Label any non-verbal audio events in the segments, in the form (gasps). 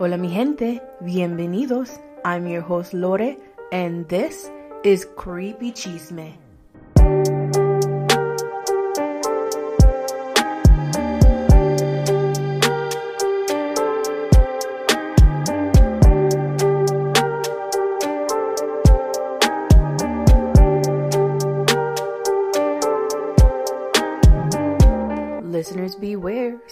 Hola mi gente, bienvenidos. I'm your host Lore and this is Creepy Chisme.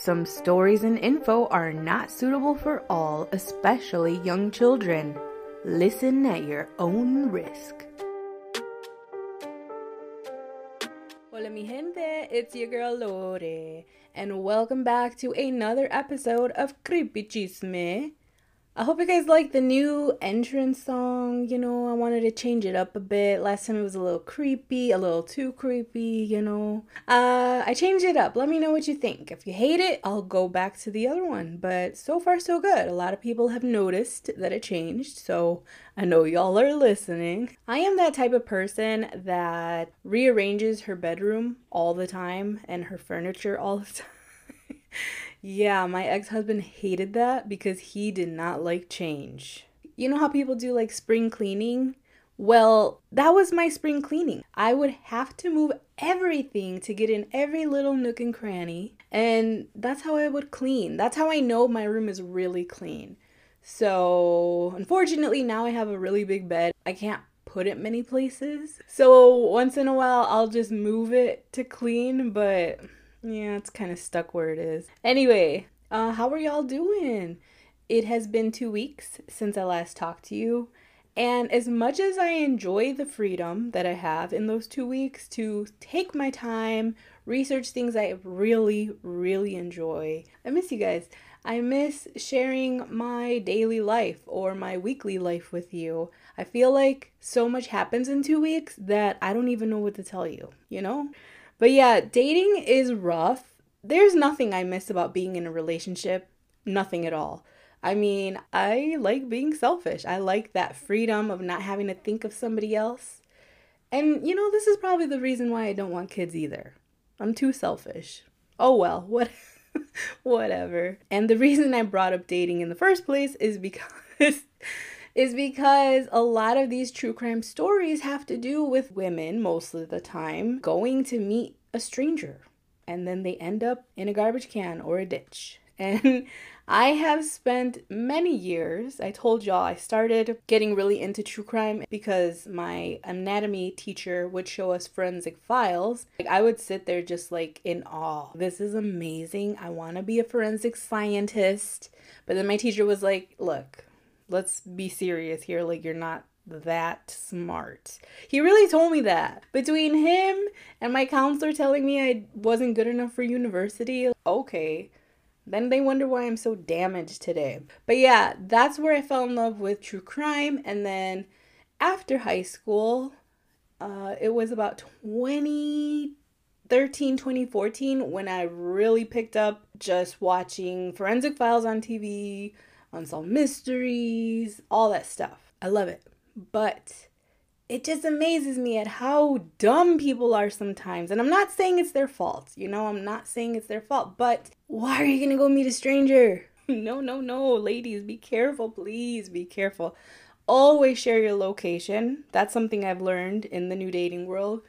Some stories and info are not suitable for all, especially young children. Listen at your own risk. Hola mi gente, it's your girl Lore, and welcome back to another episode of Creepy Chisme. I hope you guys like the new entrance song. You know, I wanted to change it up a bit. Last time it was a little creepy, a little too creepy, you know. Uh, I changed it up. Let me know what you think. If you hate it, I'll go back to the other one. But so far, so good. A lot of people have noticed that it changed, so I know y'all are listening. I am that type of person that rearranges her bedroom all the time and her furniture all the (laughs) time. Yeah, my ex husband hated that because he did not like change. You know how people do like spring cleaning? Well, that was my spring cleaning. I would have to move everything to get in every little nook and cranny, and that's how I would clean. That's how I know my room is really clean. So, unfortunately, now I have a really big bed. I can't put it many places. So, once in a while, I'll just move it to clean, but yeah, it's kind of stuck where it is. Anyway, uh, how are y'all doing? It has been two weeks since I last talked to you. And as much as I enjoy the freedom that I have in those two weeks to take my time, research things I really, really enjoy, I miss you guys. I miss sharing my daily life or my weekly life with you. I feel like so much happens in two weeks that I don't even know what to tell you, you know? But yeah, dating is rough. There's nothing I miss about being in a relationship, nothing at all. I mean, I like being selfish. I like that freedom of not having to think of somebody else. And you know, this is probably the reason why I don't want kids either. I'm too selfish. Oh well, (laughs) what whatever. And the reason I brought up dating in the first place is because (laughs) is because a lot of these true crime stories have to do with women, most of the time, going to meet a stranger and then they end up in a garbage can or a ditch. (laughs) And I have spent many years, I told y'all I started getting really into true crime because my anatomy teacher would show us forensic files. Like I would sit there just like in awe. This is amazing. I want to be a forensic scientist. But then my teacher was like, "Look, let's be serious here. Like, you're not that smart. He really told me that. Between him and my counselor telling me I wasn't good enough for university, okay. Then they wonder why I'm so damaged today. But yeah, that's where I fell in love with true crime. And then after high school, uh, it was about 2013, 2014 when I really picked up just watching Forensic Files on TV unsolved mysteries, all that stuff. I love it. But it just amazes me at how dumb people are sometimes. And I'm not saying it's their fault, you know, I'm not saying it's their fault, but why are you gonna go meet a stranger? (laughs) no, no, no, ladies, be careful, please be careful. Always share your location. That's something I've learned in the new dating world.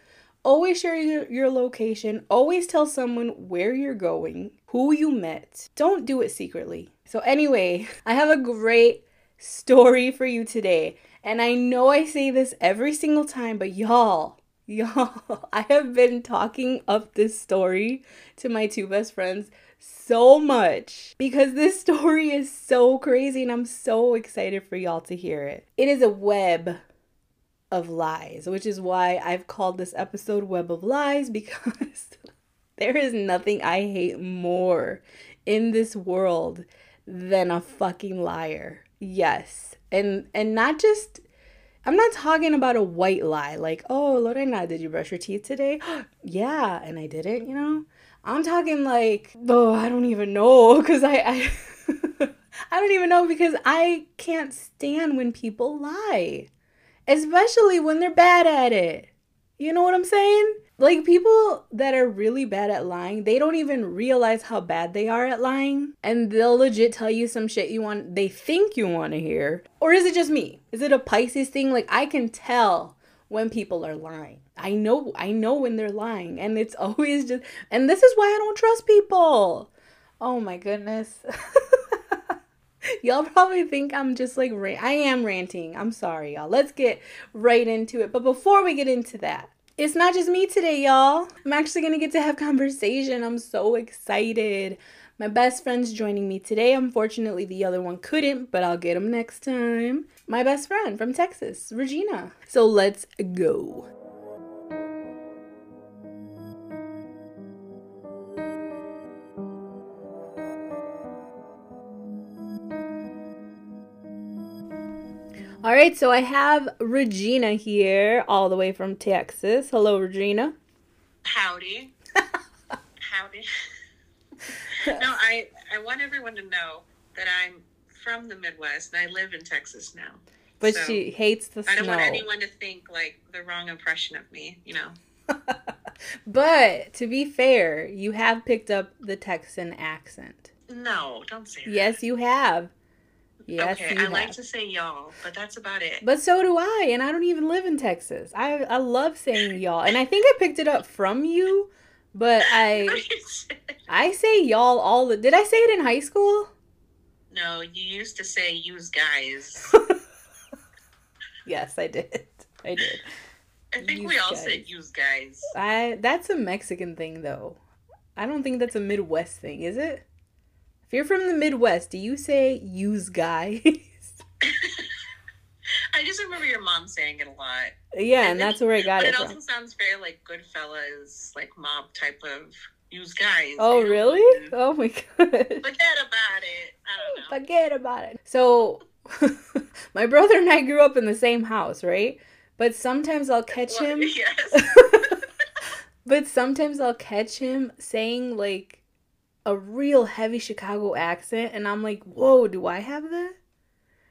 Always share your, your location. Always tell someone where you're going, who you met. Don't do it secretly. So, anyway, I have a great story for you today. And I know I say this every single time, but y'all, (laughs) y'all, I have been talking up this story to my two best friends so much because this (laughs) story is so crazy and I'm so excited for y'all to hear it. It is a web of lies, which is why I've called this episode Web of Lies (laughs) because there is nothing I hate more in this world than a fucking liar. Yes. And and not just I'm not talking about a white lie like, "Oh, Lorena, did you brush your teeth today?" (gasps) yeah, and I didn't, you know? I'm talking like, "Oh, I don't even know (laughs) cuz I I (laughs) I don't even know because I can't stand when people lie. Especially when they're bad at it. You know what I'm saying? Like people that are really bad at lying, they don't even realize how bad they are at lying. And they'll legit tell you some shit you want they think you want to hear. Or is it just me? Is it a Pisces thing? Like I can tell when people are lying. I know I know when they're lying and it's (laughs) always just and this is why I don't trust people. Oh my goodness. (laughs) y'all probably think I'm just like I am ranting. I'm sorry, y'all. Let's get right into it. But before we get into that, it's not just me today, y'all. I'm actually to get to have conversation. I'm so excited. My best friend's joining me today. Unfortunately, the other one couldn't, but I'll get him next time. My best friend from Texas, Regina. So let's go. All right, so I have Regina here, all the way from Texas. Hello, Regina. Howdy. (laughs) Howdy. (laughs) no, I I want everyone to know that I'm from the Midwest and I live in Texas now. But so she hates the snow. I don't want anyone to think like the wrong impression of me, you know. (laughs) but to be fair, you have picked up the Texan accent. No, don't say that. Yes, you have. Yes, okay, I have. like to say y'all, but that's about it. But so do I, and I don't even live in Texas. I I love saying y'all, and I think I picked it up from you, but (laughs) I I say y'all all the. Did I say it in high school? No, you used to say use guys. (laughs) yes, I did. I did. I think use we all guys. said use guys. I that's a Mexican thing though. I don't think that's a Midwest thing, is it? If you're from the Midwest, do you say use guys? (laughs) I just remember your mom saying it a lot. Yeah, and, and that's where I got it. From. It from. also sounds very like Goodfellas, like mob type of use guys. Oh, really? (laughs) Oh my god. Forget about it. I don't know. Forget about it. So, (laughs) my brother and I grew up in the same house, right? But sometimes I'll catch well, him. Yes. but sometimes I'll catch him saying like a real heavy Chicago accent, and I'm like, whoa, do I have that?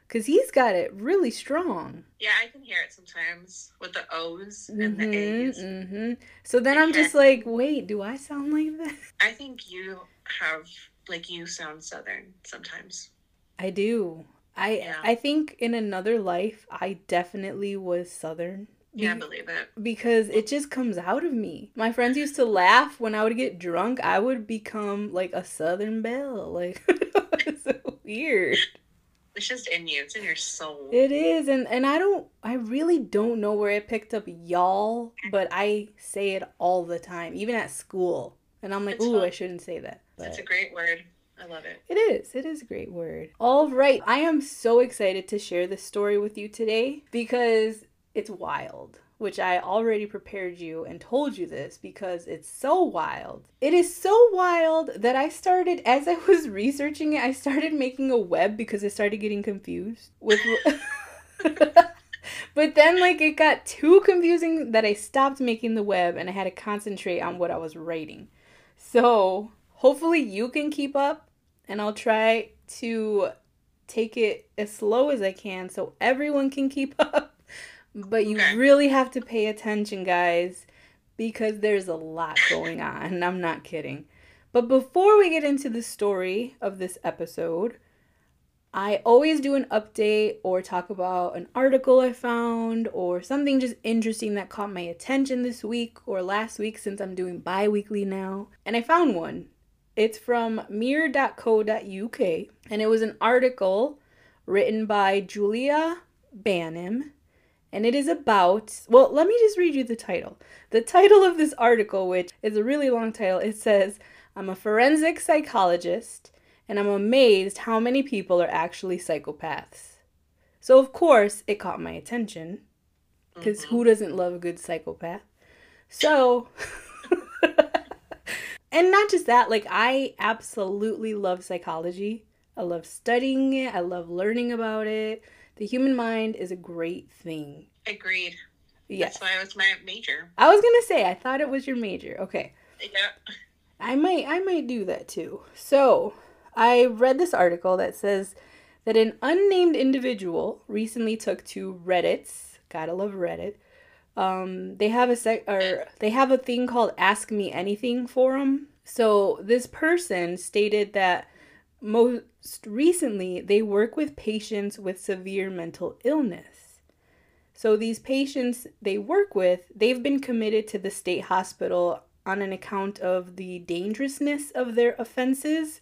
Because he's got it really strong. Yeah, I can hear it sometimes with the O's and mm-hmm, the A's. Mm-hmm. So then I'm just like, wait, do I sound like that? (laughs) I think you have, like, you sound Southern sometimes. I do. I yeah. I think in another life I definitely was Southern. Yeah, I believe it. Because it just comes out of me. My friends used to laugh when I would get drunk. I would become like a Southern belle. Like (laughs) it's so weird. It's just in you. It's in your soul. It is, and and I don't. I really don't know where I picked up y'all, but I say it all the time, even at school. And I'm like, it's ooh, fun. I shouldn't say that. But it's a great word. I love it. It is. It is a great word. All right. I am so excited to share this story with you today because it's wild, which I already prepared you and told you this because it's so wild. It is so wild that I started, as I was (laughs) researching it, I started making a web because I started getting confused with. (laughs) but then, like, it got too confusing that I stopped making the web and I had to concentrate on what I was writing. So, hopefully, you can keep up and I'll try to take it as slow as I can so everyone can keep (laughs) up. But you okay. really have to pay attention, guys, because there's a lot going on. (laughs) I'm not kidding. But before we get into the story of this episode, I always do an update or talk about an article I found or something just interesting that caught my attention this week or last week since I'm doing bi weekly now. And I found one. It's from mirror.co.uk and it was an article written by Julia Banim and it is about, well, let me just read you the title. The title of this article, which is a really long title, it says, I'm a forensic psychologist and I'm amazed how many people are actually psychopaths. So, of course, it caught my attention because mm-hmm. who doesn't love a good psychopath? So, (laughs) and not just that, like, I absolutely love psychology. I love studying it, I love learning about it. The human mind is a great thing. Agreed. Yes. That's why it was my major. I was gonna say I thought it was your major. Okay. Yeah. I might I might do that too. So I read this article that says that an unnamed individual recently took to Reddit's gotta love Reddit Um, they have a sec or they have a thing called Ask Me Anything forum. So this person stated that most recently they work with patients with severe mental illness. So these patients they work with, they've been committed to the state hospital on an account of the dangerousness of their offenses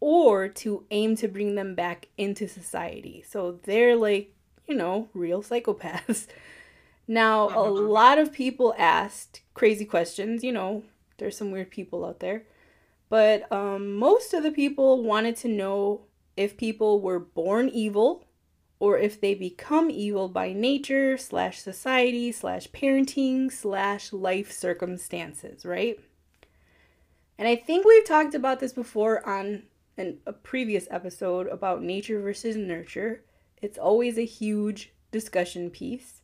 or to aim to bring them back into society. So they're like, you know, real psychopaths. Now, a mm-hmm. lot of people asked crazy questions, you know, there's some weird people out there. But um, most of the people wanted to know if people were born evil or if they become evil by nature slash society slash parenting slash life circumstances, right? And I think we've talked about this before on an, a previous episode about nature versus nurture. It's always a huge discussion piece.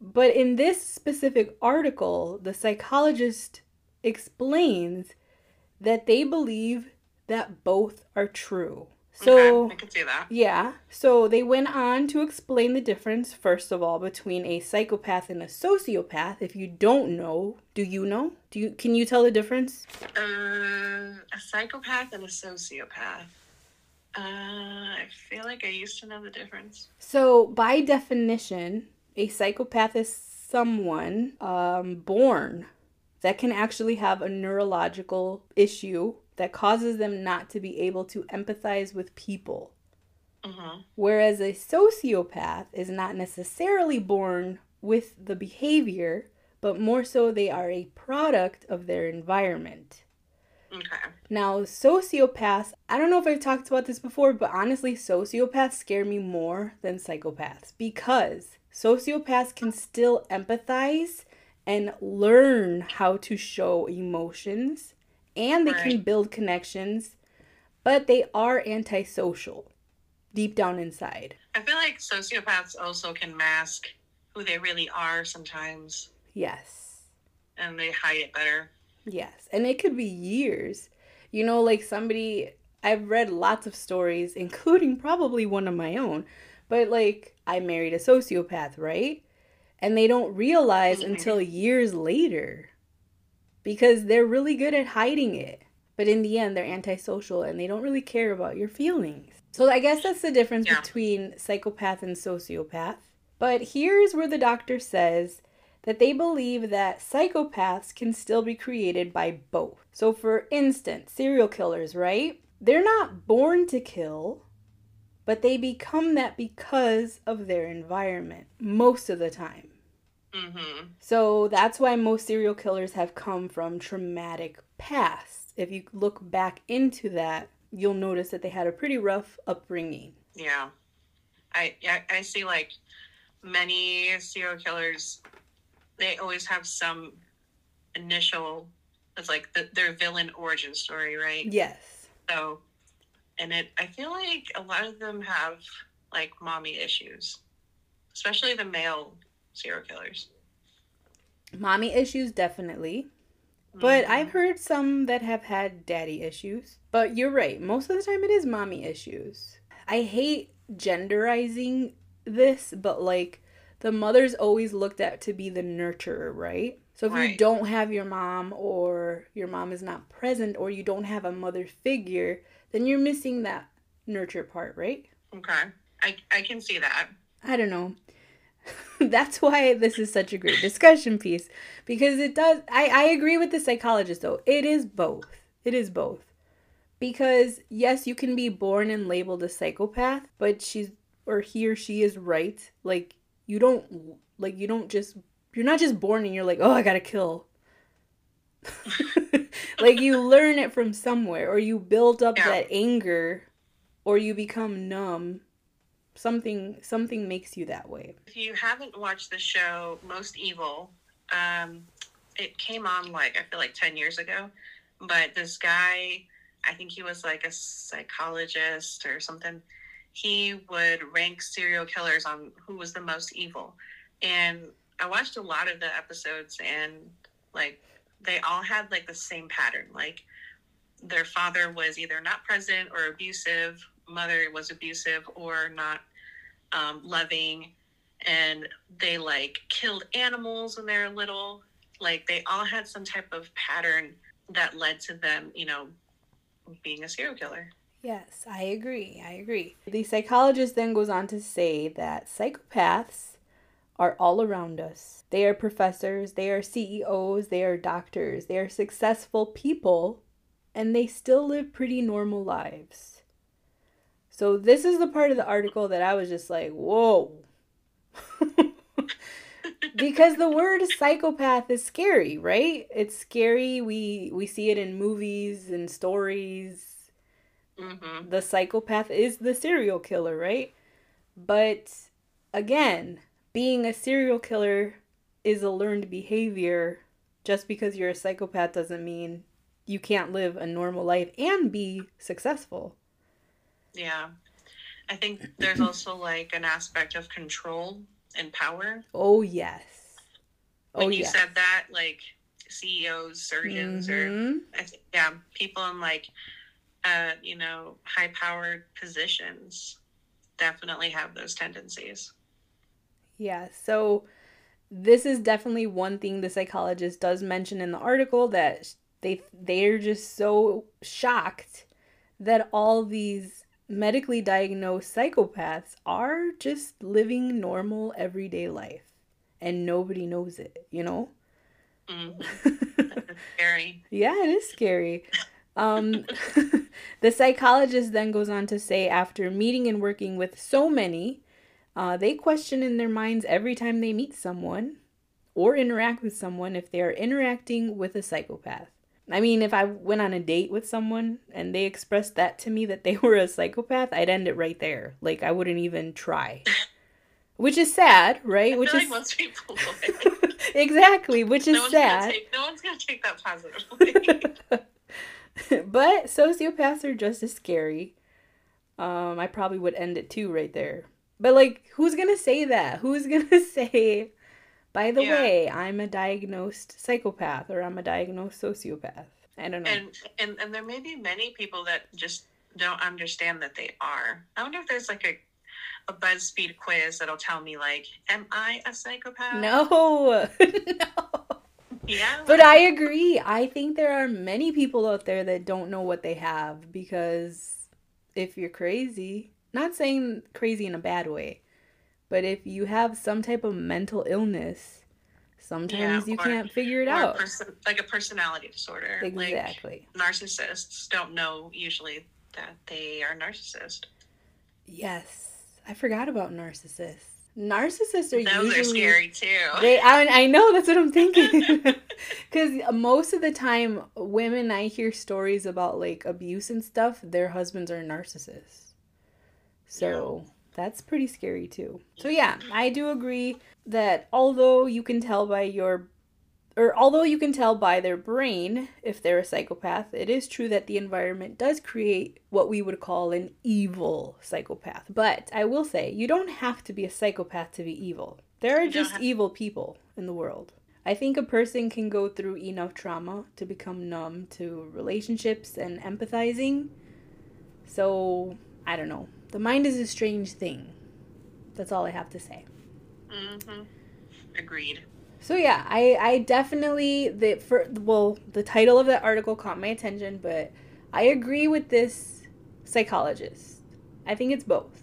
But in this specific article, the psychologist explains that they believe that both are true. So okay, I can see that. Yeah. So they went on to explain the difference, first of all, between a psychopath and a sociopath. If you don't know, do you know? Do you can you tell the difference? Uh, a psychopath and a sociopath. Uh, I feel like I used to know the difference. So by definition, a psychopath is someone um, born that can actually have a neurological issue that causes them not to be able to empathize with people. Mm-hmm. Whereas a sociopath is not necessarily born with the behavior, but more so they are a product of their environment. Okay. Now, sociopaths, I don't know if I've talked about this before, but honestly, sociopaths scare me more than psychopaths because sociopaths can still empathize and learn how to show emotions and they right. can build connections, but they are antisocial deep down inside. I feel like sociopaths also can mask who they really are sometimes. Yes. And they hide it better. Yes. And it could be years. You know, like somebody, I've read lots of stories, (laughs) including probably one of my own, but like I married a sociopath, right? And they don't realize mm-hmm. until years later because they're really good at hiding it. But in the end, they're antisocial and they don't really care about your feelings. So I guess that's the difference yeah. between psychopath and sociopath. But here's where the doctor says that they believe that psychopaths can still be created by both. So, for instance, serial killers, right? They're not born to kill, but they become that because of their environment most of the time. Mm-hmm. So that's why most serial killers have come from traumatic pasts. If you look back into that, you'll notice that they had a pretty rough upbringing. Yeah, I I, I see like many serial killers. They always have some initial. It's like the, their villain origin story, right? Yes. So, and it I feel like a lot of them have like mommy issues, especially the male serial killers. Mommy issues, definitely. But mm-hmm. I've heard some that have had daddy issues. But you're right. Most of the time it is mommy issues. I hate genderizing this, but like the mother's always looked at to be the nurturer, right? So if right. you don't have your mom or your mom is not present or you don't have a mother figure, then you're missing that nurture part, right? Okay. I I can see that. I don't know. (laughs) that's why this is such a great discussion piece because it does I, I agree with the psychologist though. It is both. It is both. Because yes you can be born and labeled a psychopath but she's or he or she is right. Like you don't like you don't just you're not just born and you're like oh i gotta kill. (laughs) Like you learn it from somewhere or you build up yeah. that anger or you become numb something something makes you that way. If you haven't watched the show Most Evil, um, it came on like I feel like ten years ago, but this guy, I think he was like a psychologist or something. He would rank serial killers on who was the most evil, and I watched a lot of the episodes and like they all had like the same pattern like their father was either not present or abusive mother was abusive or not um, loving, and they like killed animals when they were little. Like they all had some type of pattern that led to them, you know, being a serial killer. Yes, I agree. I agree. The psychologist then goes on to say that psychopaths are all around us. They are professors, they are CEOs, they are doctors, they are successful people, and they still live pretty normal lives. So, this is the part of the article that I was just like, whoa. because the word psychopath is scary, right? It's scary. We we see it in movies and stories. Mm-hmm. The psychopath is the serial killer, right? But again, being a serial killer is a learned behavior. Just because you're a psychopath doesn't mean you can't live a normal life and be successful. Yeah. I think there's (clears throat) also like an aspect of control and power. Oh yes. When oh you yes. said that, like CEOs, surgeons, or Mhm. I th- yeah, people in like, uh, you know, high powered positions definitely have those tendencies. Yeah, so this is definitely one thing the psychologist does mention in the article that they they're just so shocked that all these medically diagnosed psychopaths are just living normal everyday life and nobody knows it, you know? Mm, (laughs) scary. Yeah, it is scary. Um, (laughs) the psychologist then goes on to say after meeting and working with so many, uh, they question in their minds every time they meet someone or interact with someone if they are interacting with a psychopath. I mean, if I went on a date with someone and they expressed that to me that they (laughs) were a psychopath, I'd end it right there. Like, I wouldn't even try. Which is sad, right? Which is like most people (laughs) exactly, which is no one's Gonna sad. take, no one's gonna take that positively. (laughs) but sociopaths are just as scary. Um, I probably would end it too right there. But like, who's gonna say that? Who's gonna say, by the Yeah. way, I'm a diagnosed psychopath or I'm a diagnosed sociopath? I don't know. and and and there may be many people that just don't understand that they are. I wonder if there's like a a BuzzFeed quiz that'll tell me like, am I a psychopath? no, (laughs) no. Yeah. But I agree. I think there are many people out there that don't know what they have because if you're crazy, not saying crazy in a bad way, but if you have some type of mental illness, sometimes Yeah, you or- can't figure it out. person, like a personality disorder. Exactly. Like narcissists don't know usually that they are narcissist. yes. I forgot about narcissists. Narcissists are Those usually are scary too. (laughs) They, I, I know that's what I'm thinking. (laughs) (laughs) Because most of the time, women I hear stories about like abuse and stuff, their husbands are narcissists. So that's pretty scary too. So yeah, I do agree that although you can tell by your or although you can tell by their brain if they're a psychopath, it is true that the environment does create what we would call an evil psychopath. But I will say, you don't have to be a psychopath to be evil. There are just have- evil people in the world. I think a person can go through enough trauma to become numb to relationships and empathizing. So, I don't know. The mind is a strange thing. That's all I have to say. hmm Agreed. So yeah, I I definitely the for well the title of that article caught my attention, but I agree with this psychologist. I think it's both,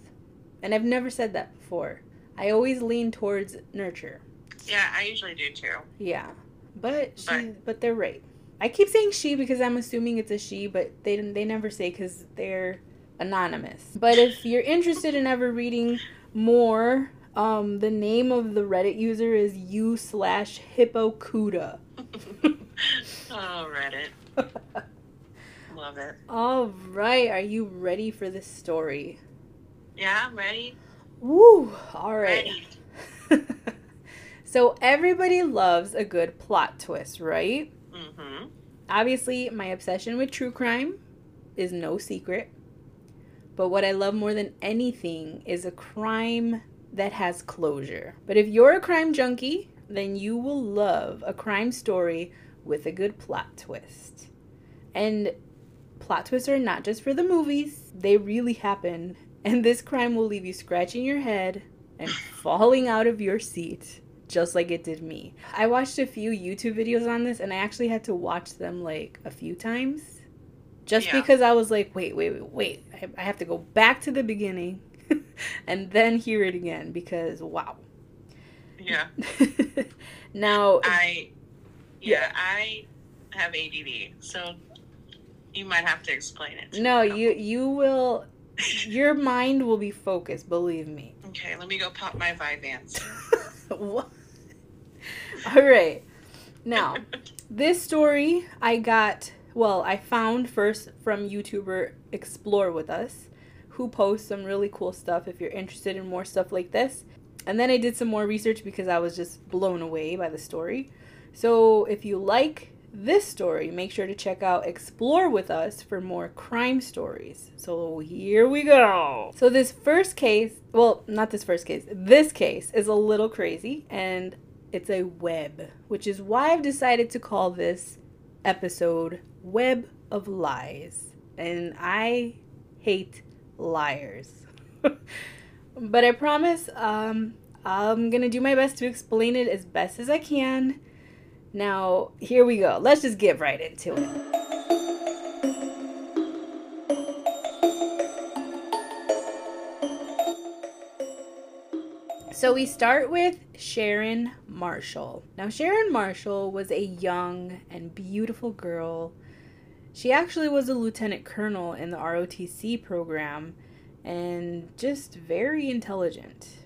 and I've never said that before. I always lean towards nurture. Yeah, I usually do too. Yeah, but she But- but they're right. I keep saying she because I'm assuming it's a she, but they they never say because they're anonymous. But if you're interested in ever reading more, um, the name of the Reddit user is u slash hippocuda. (laughs) Oh, Reddit. (laughs) Love it. All right, are you ready for this story? Yeah, I'm ready. Woo! All right. Ready. (laughs) so everybody loves a good plot twist, right? Mm-hmm. Obviously, my obsession with true crime is no secret. But what I love more than anything is a crime that has closure. But if you're a crime junkie, then you will love a crime story with a good plot twist. And plot twists are not just for the movies, they really happen. And this crime will leave you scratching your head and falling out of your seat just like it did me. I watched a few YouTube videos on this and I actually had to watch them like a few times just Yeah. because I was like, wait, wait, wait, wait. I- I have to go back to the beginning (laughs) and then hear it again because wow. Yeah. (laughs) now, I, yeah, I have ADD, so you might have to explain it. to no, me. you you will your (laughs) mind will be focused, believe me. Okay, let me go pop my Vyvanse. what? All right. Now, this story I got, well, I found first from YouTuber Explore With Us, who posts some really cool stuff if you're interested in more stuff like this. And then I did some more research because I was just blown away by the story. So if you like this story, make sure to check out Explore With Us for more crime stories. So here we go. So this first case, well, not this first case, this case is a little crazy and it's a web, which is why I've decided to call this episode Web of Lies. And I hate liars. (laughs) but I promise um, I'm going to do my best to explain it as best as I can. Now, here we go. Let's just get right into it. So we start with Sharon Marshall. Now, Sharon Marshall was a young and beautiful girl. She actually was a lieutenant colonel in the ROTC program and just very intelligent.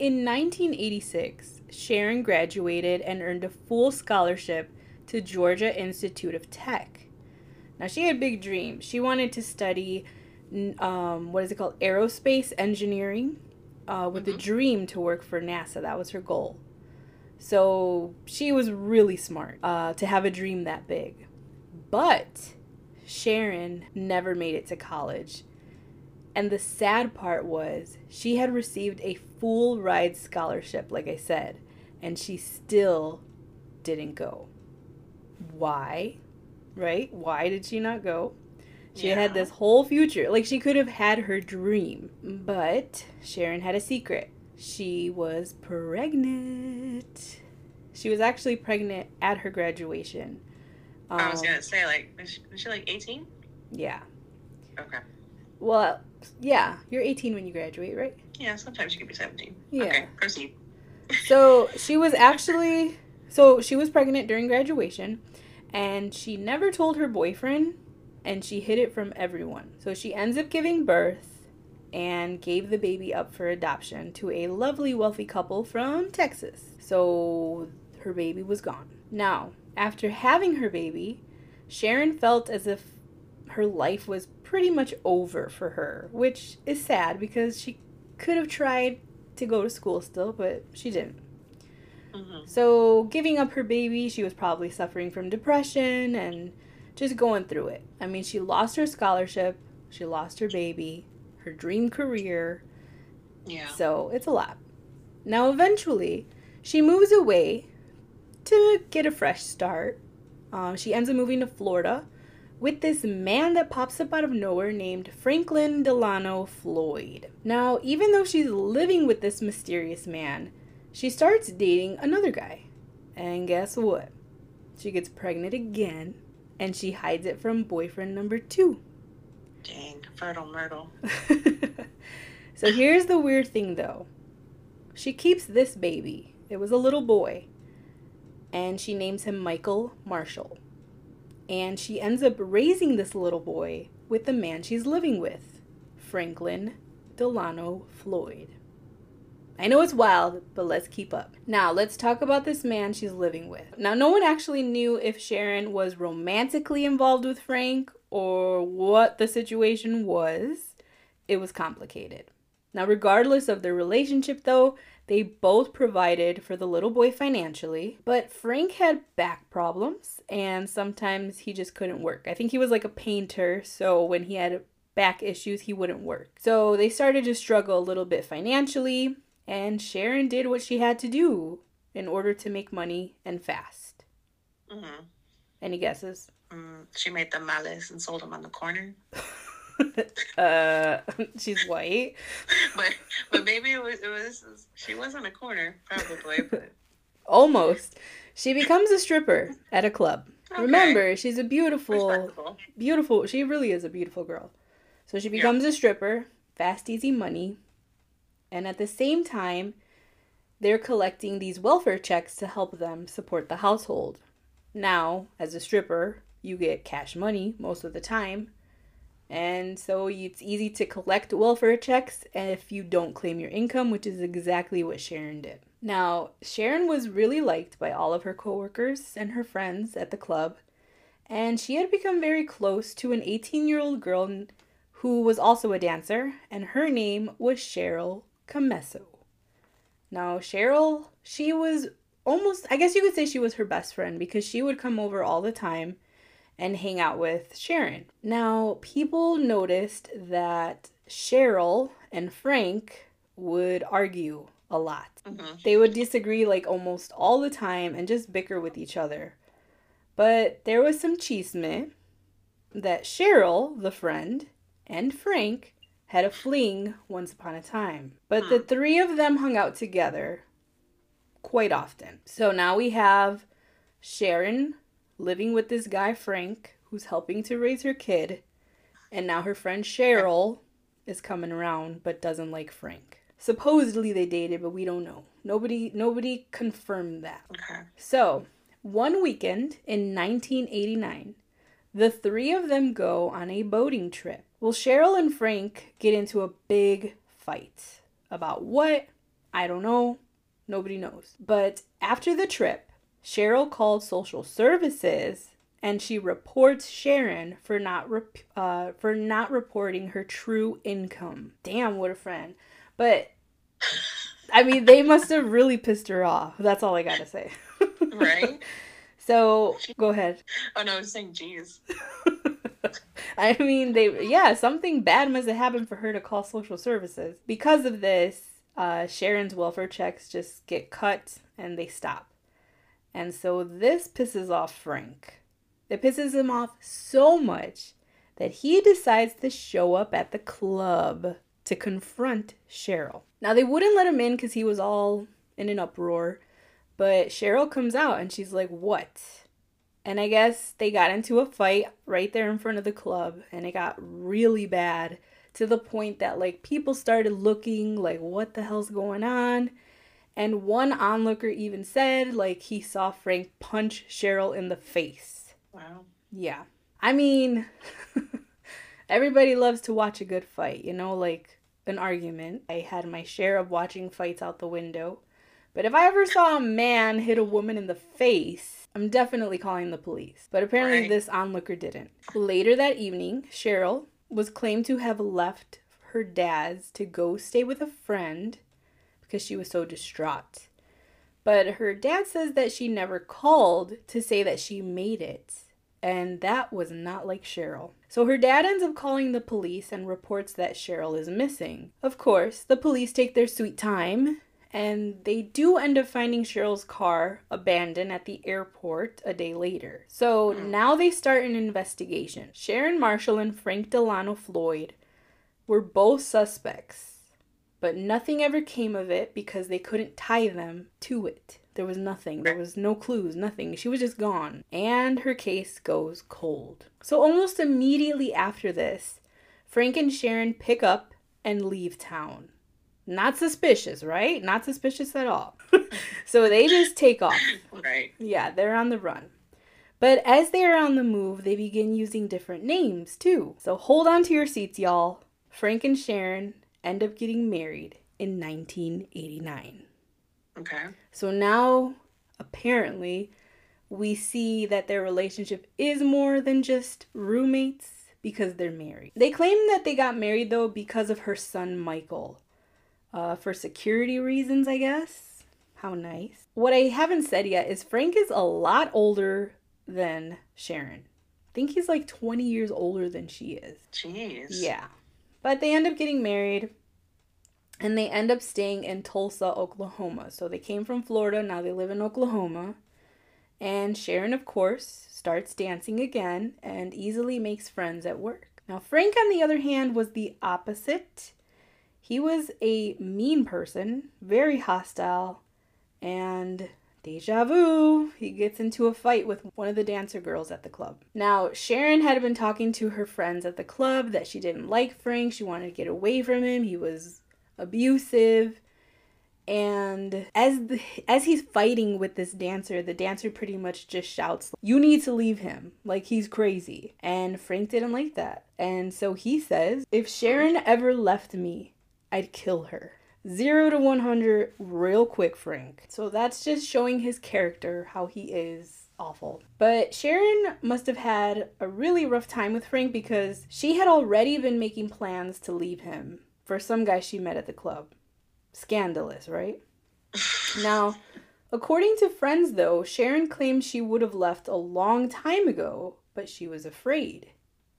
In 1986, Sharon graduated and earned a full scholarship to Georgia Institute of Tech. Now, she had big dreams. She wanted to study, um, what is it called, aerospace engineering, uh, with the Mhm. dream to work for NASA. That was her goal. So she was really smart uh, to have a dream that big. But Sharon never made it to college. And the sad part was she had received a full ride scholarship, like I said, and she still didn't go. Why? Right? Why did she not go? She had this whole future. Like she could have had her dream. But Sharon had a secret. She was pregnant. She was actually pregnant at her graduation. I was Um, gonna say, like, is she, is she like 18? Yeah. Okay. Well, yeah. You're 18 when you graduate, right? Yeah, sometimes you can be 17. Yeah. Okay, proceed. So she was actually so she was pregnant during graduation and she never told her boyfriend and she hid it from everyone. So she ends up giving birth and gave the baby up for adoption to a lovely wealthy couple from Texas. So her baby was gone. Now, after having her baby, Sharon felt as if her life was pretty much over for her, which is sad because she could have tried to go to school still, but she didn't. hmm So, giving up her baby, she was probably suffering from depression and just going through it. I mean, she lost her scholarship, she lost her baby, her dream career, Yeah. so it's a lot. Now, eventually, she moves away to get a fresh start. Um, she ends up moving to Florida with this man that pops up out of nowhere named Franklin Delano Floyd. Now, even though she's living with this mysterious man, she starts dating another guy. And guess what? She gets pregnant again and she hides it from boyfriend number two. Dang, fertile myrtle. (laughs) so here's the weird thing though. She keeps this baby. It was a little boy. And she names him Michael Marshall. And she ends up raising this little boy with the man she's living with, Franklin Delano Floyd. I know it's wild, but let's keep up. Now, let's talk about this man she's living with. Now, no one actually knew if Sharon was romantically involved with Frank or what the situation was. It was complicated. Now, regardless of their relationship, though, they both provided for the little boy financially, but Frank had back problems and sometimes he just couldn't work. I think he was like a painter, so when he had back issues, he wouldn't work. So they started to struggle a little bit financially, and Sharon did what she had to do in order to make money and fast. hmm Any guesses? Mm, she made the males and sold them on the corner. (laughs) uh, (laughs) she's white. (laughs) But but maybe it was it was she was on a corner probably. But Almost. She becomes a stripper at a club. Okay. Remember, she's a beautiful, beautiful. She really is a beautiful girl. So she becomes a stripper, fast, easy money, and at the same time, they're collecting these welfare checks to help them support the household. Now, as a stripper, you get cash money most of the time, and so it's easy to collect welfare checks if you don't claim your income, which is exactly what Sharon did. Now, Sharon was really liked by all of her coworkers and her friends at the club, and she had become very close to an 18 year old girl who was also a dancer, and her name was Cheryl Commesso. Now, Cheryl, she was almost, I guess you could say she was her best friend because she would come over all the time and hang out with Sharon. Now, people noticed that Cheryl and Frank would argue a lot. Mhm. They would disagree like almost all the time and just bicker with each other. But there was some chisme that Cheryl, the friend, and Frank had a fling once upon a time. But the hmm. three of them hung out together quite often. So now we have Sharon living with this guy Frank who's helping to raise her kid, and now her friend Cheryl is coming around but doesn't like Frank. Supposedly they dated, but we don't know. Nobody nobody confirmed that. Okay. So, one weekend in 1989, the three of them go on a boating trip. Well, Cheryl and Frank get into a big fight. About what? I don't know. Nobody knows. But after the trip, Cheryl called social services and she reports Sharon for not rep- uh, for not reporting her true income. Damn, what a friend. But I mean, they must have really pissed her off. That's all I got to say. Right? (laughs) So go ahead. Oh no, I was saying geez. (laughs) (laughs) I mean, they yeah, something bad must have happened for her to call social services. Because of this, uh, Sharon's welfare checks just get cut and they stop. And so this pisses off Frank. It pisses him off so much that he decides to show up at the club to confront Cheryl. Now they wouldn't let him in because he was all in an uproar, but Cheryl comes out and she's like, "What?" And I guess they got into a fight right there in front of the club, and it got really bad to the point that like people started looking like, "What the hell's going on?" And one onlooker even said like he saw Frank punch Cheryl in the face. Wow. Yeah. I mean, (laughs) everybody loves to watch a good fight, you know, like an argument. I had my share of watching fights out the window. But if I ever saw a man hit a woman in the face, I'm definitely calling the police. But apparently, Right. this onlooker didn't. Later that evening, Cheryl was claimed to have left her dad's to go stay with a friend because she was so distraught. But her dad says that she never called to say that she made it. And that was not like Cheryl. So her dad ends up calling the police and reports that Cheryl is missing. Of course, the police take their sweet time and they do end up finding Cheryl's car abandoned at the airport a day later. So hmm. now they start an investigation. Sharon Marshall and Frank Delano Floyd were both suspects but nothing ever came of it because they couldn't tie them to it. There was nothing. There was no clues, nothing. She was just gone. And her case goes cold. So almost immediately after this, Frank and Sharon pick up and leave town. Not suspicious, right? Not suspicious at all. (laughs) so they just take off. Right. Yeah, they're on the run. But as they are on the move, they begin using different names too. So hold on to your seats, y'all. Frank and Sharon end up getting married in 1989. Okay. So now, apparently, we see that their relationship is more than just roommates because they're married. They claim that they got married though because of her son Michael. Uh, for security reasons, I guess. How nice. What I haven't said yet is Frank is a lot older than Sharon. I think he's like 20 years older than she is. Jeez. Yeah. But they end up getting married and they end up staying in Tulsa, Oklahoma. So they came from Florida, now they live in Oklahoma. And Sharon, of course, starts dancing again and easily makes friends at work. Now, Frank, on the other hand, was the opposite. He was a mean person, very hostile, and deja vu, he gets into a fight with one of the dancer girls at the club. Now, Sharon had been talking to her friends at the club that she didn't like Frank, she wanted to get away from him, he was abusive. And as the, as he's fighting with this dancer, the dancer pretty much just shouts, "You need to leave him. Like he's crazy." And Frank didn't like that. And so he says, "If Sharon ever left me, I'd kill her." 0 to 100 real quick, Frank. So that's just showing his character, how he is awful. But Sharon must have had a really rough time with Frank because she had already been making plans to leave him for some guy she met at the club. Scandalous, right? (sighs) now, according to friends, though, Sharon claims she would have left a long time ago, but she was afraid.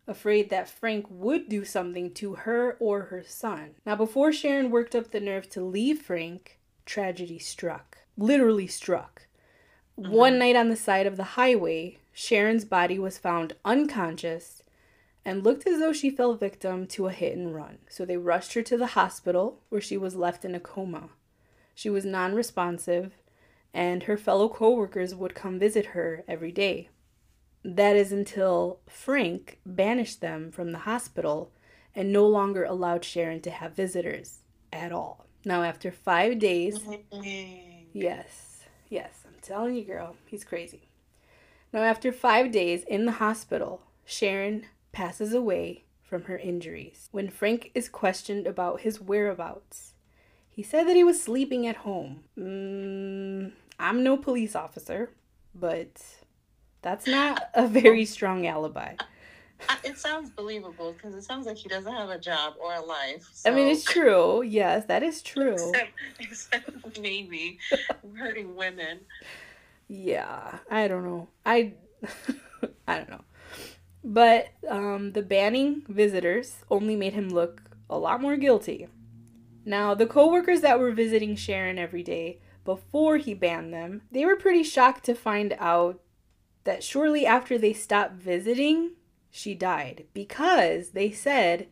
Afraid that Frank would do something to her or her son. Now, before Sharon worked up the nerve to leave Frank, tragedy struck. Literally struck. Mm-hmm. One night on the side of the highway, Sharon's body was found unconscious and looked as though she fell victim to a hit and run. So they rushed her to the hospital where she was left in a coma. She was non responsive, and her fellow coworkers would come visit her every day. That is until Frank banished them from the hospital and no longer allowed Sharon to have visitors at all. Now, after five days, yes, yes, I'm telling you, girl, he's crazy. Now, after five days in the hospital, Sharon passes away from her injuries. When Frank is questioned about his whereabouts, he said that he was sleeping at home. Mm, I'm no police officer, but that's not a very strong alibi. It sounds believable because it sounds like he doesn't have a job or a life. So. I mean, it's true. Yes, that is true. Except, except maybe hurting women. Yeah, I don't know. I, (laughs) I don't know. But um, the banning visitors only made him look a lot more guilty. Now, the coworkers that were visiting Sharon every day before he banned them, they were pretty shocked to find out that shortly after they stopped visiting, she died because they said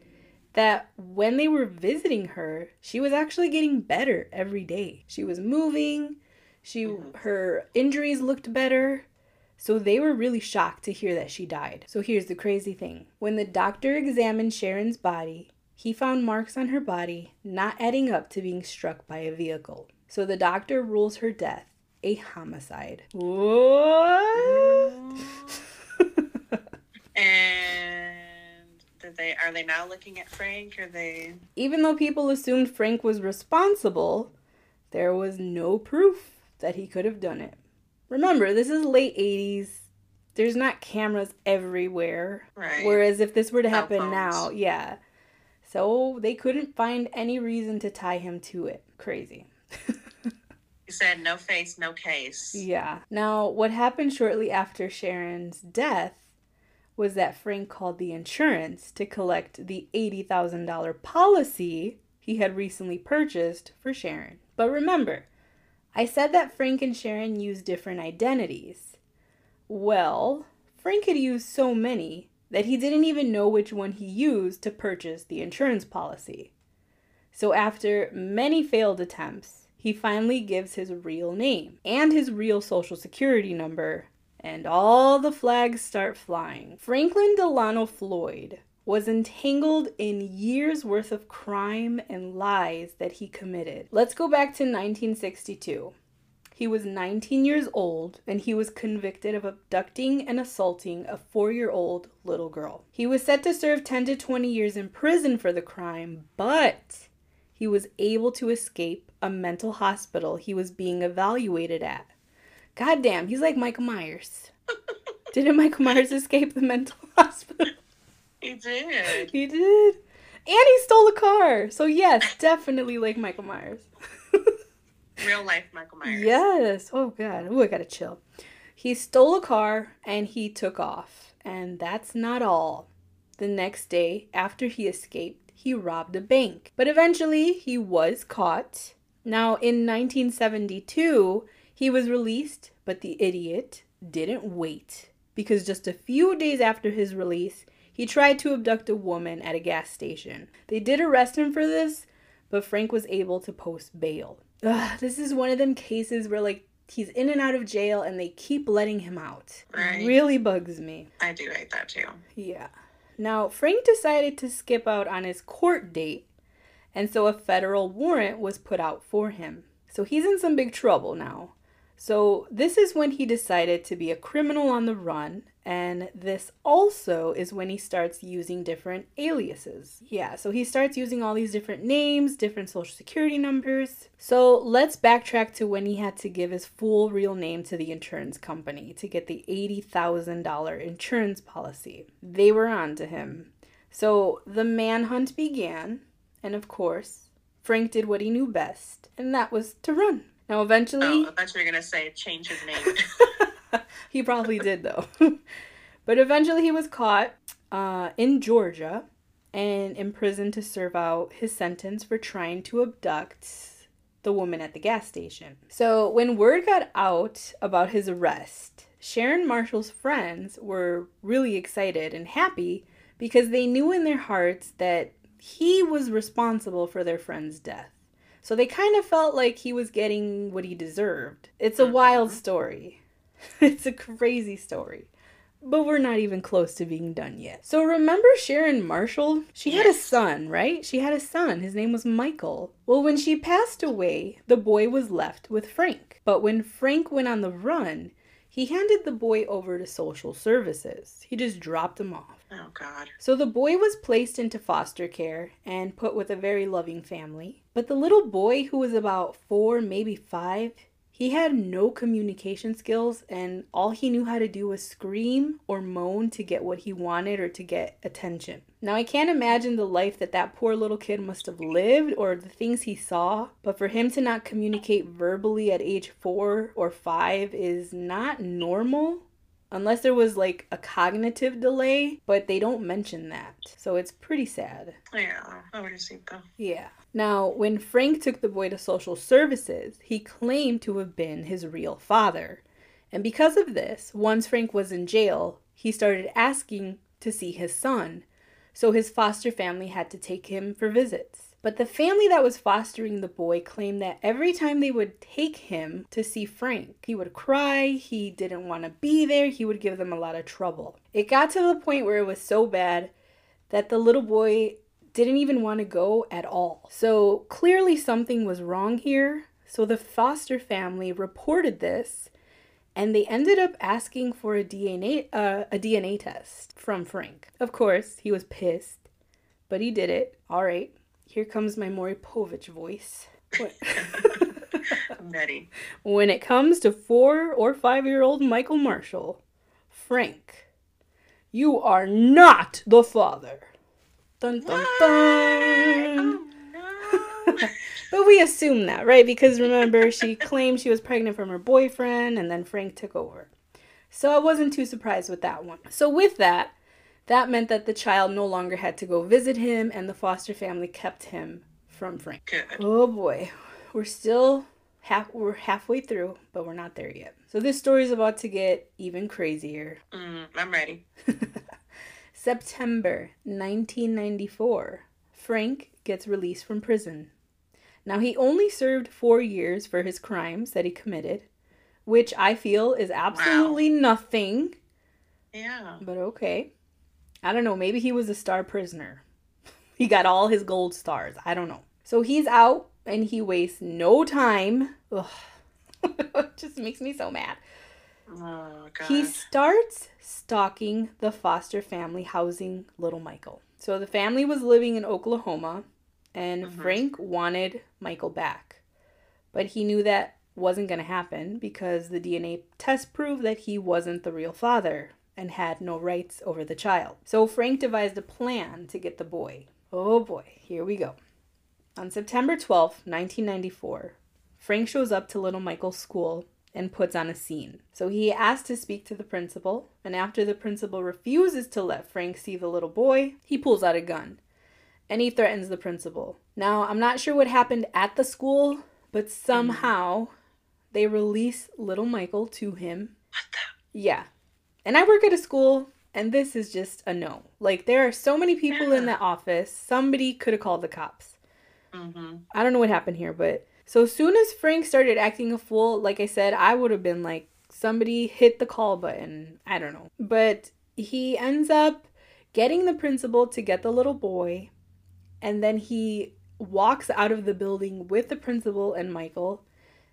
that when they were visiting her, she was actually getting better every day. She was moving, she mm-hmm. her injuries looked better. So they were really shocked to hear that she died. So here's the crazy thing when the doctor examined Sharon's body, he found marks on her body not adding up to being struck by a vehicle. So the doctor rules her death a homicide. What? (laughs) and did they are they now looking at Frank? Are they Even though people assumed Frank was responsible, there was no proof that he could have done it. Remember, this is late 80s. There's not cameras everywhere. Right. Whereas if this were to happen now, yeah. So they couldn't find any reason to tie him to it. Crazy. (laughs) you said no face, no case. Yeah. Now, what happened shortly after Sharon's death was that Frank called the insurance to collect the $80,000 policy he had recently purchased for Sharon. But remember, I said that Frank and Sharon used different identities. Well, Frank had used so many that he didn't even know which one he used to purchase the insurance policy. So, after many failed attempts, he finally gives his real name and his real social security number, and all the flags start flying. Franklin Delano Floyd was entangled in years worth of crime and lies that he committed. Let's go back to 1962. He was 19 years old and he was convicted of abducting and assaulting a four year old little girl. He was set to serve 10 to 20 years in prison for the crime, but he was able to escape a mental hospital he was being evaluated at. God damn, he's like Michael Myers. (laughs) Didn't Michael Myers escape the mental (laughs) hospital? He did. He did. And he stole a car. So yes, (laughs) definitely like Michael Myers. Real life Michael Myers. Yes. Oh god. Oh, I gotta chill. He stole a car and he took off. And that's not all. The next day, after he escaped, he robbed a bank. But eventually, he was caught. Now, in 1972, he was released, but the idiot didn't wait. Because just a few days after his release, He tried to abduct a woman at a gas station. They did arrest him for this, but Frank was able to post bail. Ugh, this is one of them cases where like he's in and out of jail and they keep letting him out. Right. Really bugs me. I do hate that too. Yeah. Now, Frank decided to skip out on his court date, and so a federal warrant was put out for him. So he's in some big trouble now. So, this is when he decided to be a criminal on the run, and this also is when he starts using different aliases. Yeah, so he starts using all these different names, different social security numbers. So, let's backtrack to when he had to give his full real name to the insurance company to get the $80,000 insurance policy. They were on to him. So, the manhunt began, and of course, Frank did what he knew best, and that was to run. Now, eventually. Oh, I thought you were going to say change his name. (laughs) he probably did, though. (laughs) but eventually he was caught uh, in Georgia and imprisoned to serve out his sentence for trying to abduct the woman at the gas station. So, when word got out about his arrest, Sharon Marshall's friends were really excited and happy because they knew in their hearts that he was responsible for their friend's death. So they kind of felt like he was getting what he deserved. It's a wild mm-hmm. story. (laughs) it's a crazy story. But we're not even close to being done yet. So remember Sharon Marshall? She had a son, right? She had a son. His name was Michael. Well, when she passed away, the boy was left with Frank. But when Frank went on the run, he handed the boy over to social services. He just dropped him off. Oh, God. So the boy was placed into foster care and put with a very loving family. But the little boy, who was about four, maybe five, he had no communication skills, and all he knew how to do was scream or moan to get what he wanted or to get attention. Now, I can't imagine the life that that poor little kid must have lived or the things he saw, but for him to not communicate verbally at age four or five is not normal unless there was like a cognitive delay, but they don't mention that. So it's pretty sad. Yeah, I would seen though. Yeah. Now, when Frank took the boy to social services, he claimed to have been his real father. And because of this, once Frank was in jail, he started asking to see his son. So his foster family had to take him for visits. But the family that was fostering the boy claimed that every time they would take him to see Frank, he would cry, he didn't want to be there, he would give them a lot of trouble. It got to the point where it was so bad that the little boy didn't even want to go at all. So clearly something was wrong here. So the foster family reported this and they ended up asking for a DNA uh, a DNA test from Frank. Of course, he was pissed, but he did it. All right. Here comes my Maury Povich voice. (laughs) I'm ready. when it comes to 4 or 5-year-old Michael Marshall, Frank, you are not the father. Dun dun dun. Oh, no. (laughs) But we assume that, right? Because remember, she (laughs) claimed she was pregnant from her boyfriend, and then Frank took over. So I wasn't too surprised with that one. So, with that, that meant that the child no longer had to go visit him, and the foster family kept him from Frank. Good. Oh boy, we're still half we're halfway through, but we're not there yet. So this story is about to get even crazier. Mm, I'm ready. (laughs) September 1994, Frank gets released from prison. Now, he only served four years for his crimes that he committed, which I feel is absolutely nothing, Yeah. but okay. I don't know, maybe he was a star prisoner. (laughs) He got all his gold stars. I don't know. So he's out and he wastes no time. (laughs) Just makes me so mad. Oh, God. He starts stalking the foster family housing little Michael. So the family was living in Oklahoma, and Mhm. Frank wanted Michael back. But he knew that wasn't going to happen because the DNA test proved that he wasn't the real father and had no rights over the child. So Frank devised a plan to get the boy. Oh boy, here we go. On September 12th, 1994, Frank shows up to little Michael's school and puts on a scene. So he asks to speak to the principal, and after the principal refuses to let Frank see the little boy, he pulls out a gun and he threatens the principal. Now, I'm not sure what happened at the school, but somehow they release little Michael to him. What the? Yeah. And I work at a school, And this is just a no. Like, there are so many people in that office. Somebody could have called the cops. Mm-hmm. I don't know what happened here, but so soon as Frank started acting a fool, like I said, I would have been like, somebody hit the call button. I don't know. But he ends up getting the principal to get the little boy, and then he walks out of the building with the principal and Michael,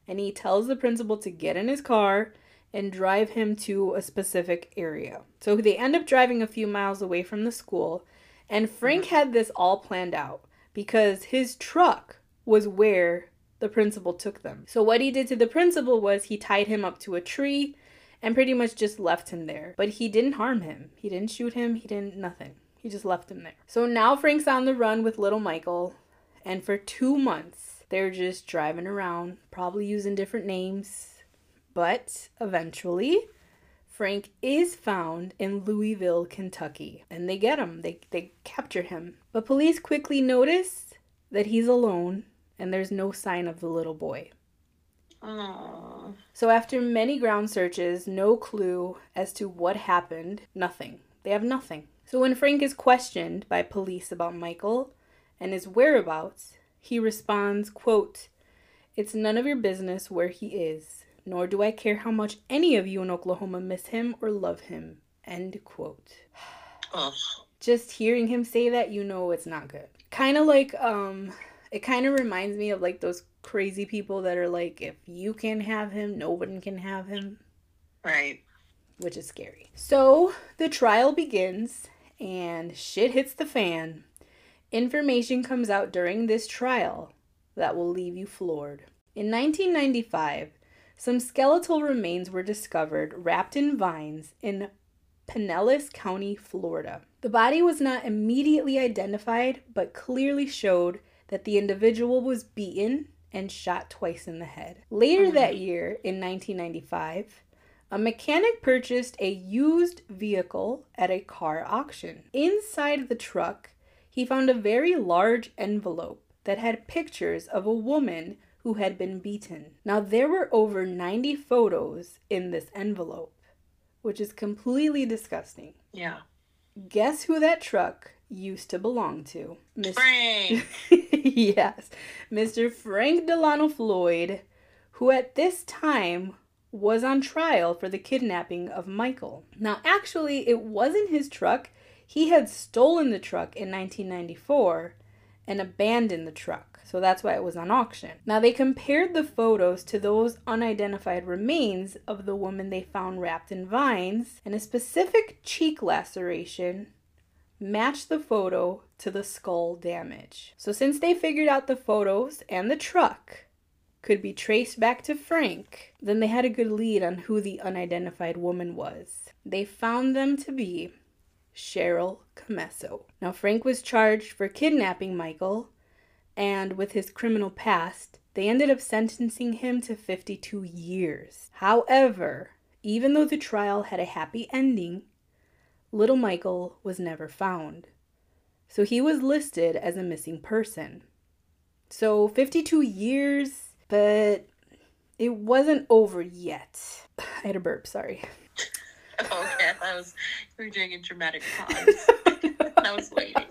and he tells the principal to get in his car and drive him to a specific area. So they end up driving a few miles away from the school, and Frank mm-hmm. had this all planned out because his truck was where the principal took them. So what he did to the principal was he tied him up to a tree and pretty much just left him there. But he didn't harm him. He didn't shoot him. He didn't nothing. He just left him there. So now Frank's on the run with little Michael, and for 2 months they're just driving around, probably using different names. But eventually Frank is found in Louisville, Kentucky, and they get him. They they capture him. But police quickly notice that he's alone and there's no sign of the little boy. Oh. So after many ground searches, no clue as to what happened, nothing. They have nothing. So when Frank is questioned by police about Michael and his whereabouts, he responds, quote, "It's none of your business where he is, nor do I care how much any of you in Oklahoma miss him or love him." End quote. Ugh. Just hearing him say that, you know it's not good. Kind of like um it kind of reminds me of like those crazy people that are like if you can have him, no one can have him Right. which is scary. So the trial begins and shit hits the fan. Information comes out during this trial that will leave you floored. In 1995, some skeletal remains were discovered wrapped in vines in Pinellas County, Florida. The body was not immediately identified, but clearly showed that the individual was beaten and shot twice in the head. Later Mhm. that year, in 1995, a mechanic purchased a used vehicle at a car auction. Inside the truck, he found a very large envelope that had pictures of a woman who had been beaten. Now, there were over 90 photos in this envelope, which is completely disgusting. Yeah. Guess who that truck used to belong to? Miss- Frank. (laughs) yes, Mr. Frank Delano Floyd, who at this time was on trial for the kidnapping of Michael. Now, actually, it wasn't his truck. He had stolen the truck in 1994 and abandoned the truck. So that's why it was on auction. Now, they compared the photos to those unidentified remains of the woman they found wrapped in vines, and a specific cheek laceration matched the photo to the skull damage. So, since they figured out the photos and the truck could be traced back to Frank, then they had a good lead on who the unidentified woman was. They found them to be Cheryl Commesso. Now, Frank was charged for kidnapping Michael, and with his criminal past, they ended up sentencing him to 52 years. However, even though the trial had a happy ending, little Michael was never found. So he was listed as a missing person. So 52 years, but it wasn't over yet. (sighs) I had a burp, sorry. Oh, (laughs) okay. I was you were doing a dramatic (laughs) pause. (laughs) I was waiting.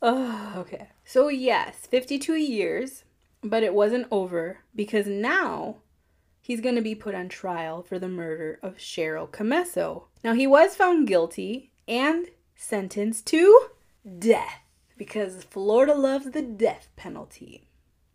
Oh, okay. So, yes, 52 years, but it wasn't over because now he's going to be put on trial for the murder of Cheryl Commesso. Now, he was found guilty and sentenced to death because Florida loves the death penalty.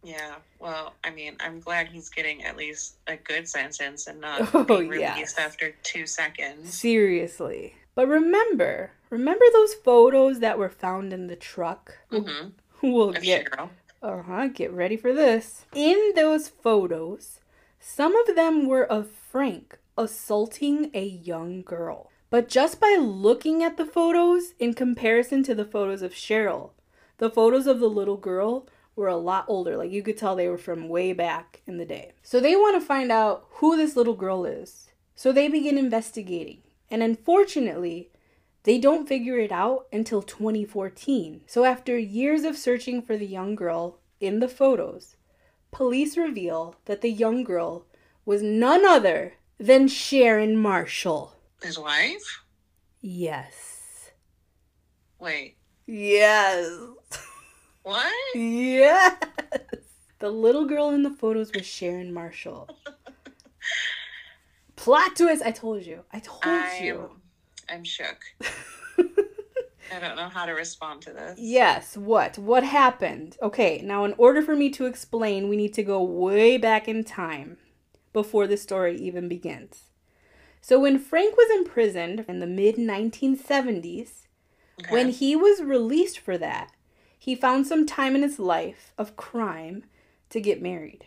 Yeah. Well, I mean, I'm glad he's getting at least a good sentence and not (laughs) Oh, being yes. released after two seconds. Seriously. But remember, remember those photos that were found in the truck? Mm-hmm. We'll Of get Cheryl. Uh huh. Get ready for this. In those photos, some of them were of Frank assaulting a young girl. But just by looking at the photos in comparison to the photos of Cheryl, the photos of the little girl were a lot older. Like you could tell they were from way back in the day. So they want to find out who this little girl is. So they begin investigating. And unfortunately, they don't figure it out until 2014. So, after years of searching for the young girl in the photos, police reveal that the young girl was none other than Sharon Marshall. His wife? Yes. Wait, Yes. what? Yes. The little girl in the photos was Sharon Marshall. (laughs) Plot twist! I told you. I told I'm, you. I'm shook. (laughs) I don't know how to respond to this. yes, what? What happened? Okay, now in order for me to explain, we need to go way back in time before the story even begins. So when Frank was imprisoned in the mid 1970s, Okay. When he was released for that, he found some time in his life of crime to get married.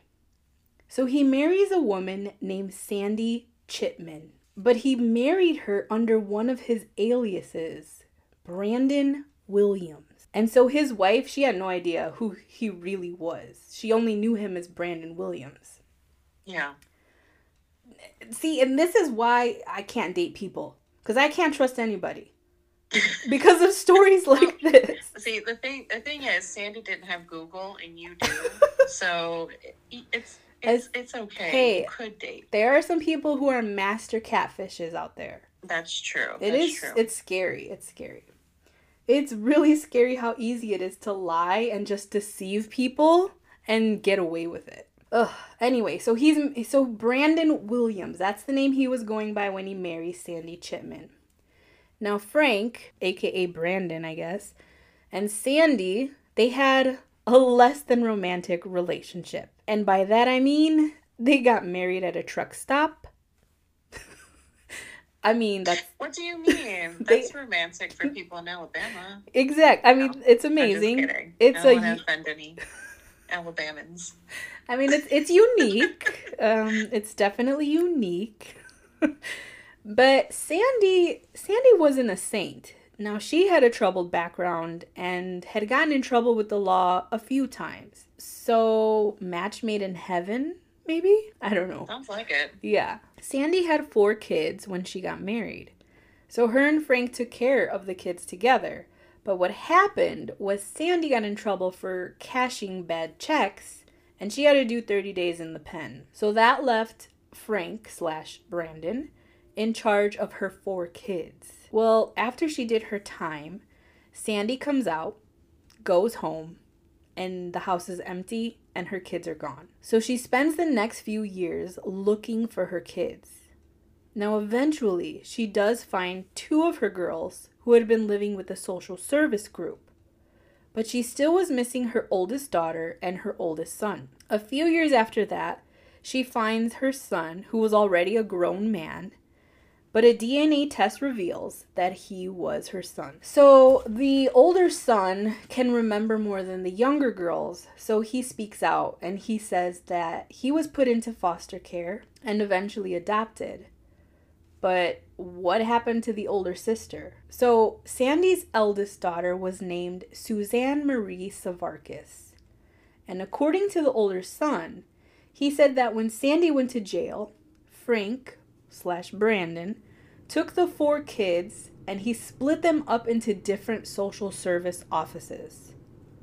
So he marries a woman named Sandy Chipman, but he married her under one of his aliases, Brandon Williams. And so his wife, she had no idea who he really was. She only knew him as Brandon Williams. yeah. See, and this is why I can't date people because I can't trust anybody (laughs) because of stories like this. See, the thing the thing is, Sandy didn't have Google, and you do, (laughs) so it, it's it's it's okay. Hey. you could date. There are some people who are master catfishes out there. That's true. It That's is. true. It's scary. It's scary. It's really scary how easy it is to lie and just deceive people and get away with it. Ugh. Anyway, so he's so Brandon Williams. That's the name he was going by when he married Sandy Chipman. Now Frank, aka Brandon, I guess, and Sandy, they had a less than romantic relationship. And by that I mean they got married at a truck stop. (laughs) I mean, that's (laughs) what do you mean? (laughs) They- That's romantic for people in Alabama. exact. I mean, it's I'm just amazing. It's I don't a offend any Alabamans. I mean, it's it's unique. Um, it's definitely unique. but Sandy, Sandy wasn't a saint. Now she had a troubled background and had gotten in trouble with the law a few times. So match made in heaven, maybe I don't know. Sounds like it. Yeah. Sandy had four kids when she got married. So her and Frank took care of the kids together. But what happened was Sandy got in trouble for cashing bad checks and she had to do 30 days in the pen. So that left Frank slash Brandon in charge of her four kids. Well, after she did her time, Sandy comes out, goes home, and the house is empty and her kids are gone. So she spends the next few years looking for her kids. Now, eventually, she does find two of her girls who had been living with a social service group, but she still was missing her oldest daughter and her oldest son. A few years after that, she finds her son, who was already a grown man, but a DNA test reveals that he was her son. So the older son can remember more than the younger girls, so he speaks out and he says that he was put into foster care and eventually adopted. But what happened to the older sister? So Sandy's eldest daughter was named Suzanne Marie Sevakis. And according to the older son, he said that when Sandy went to jail, Frank slash Brandon took the four kids and he split them up into different social service offices.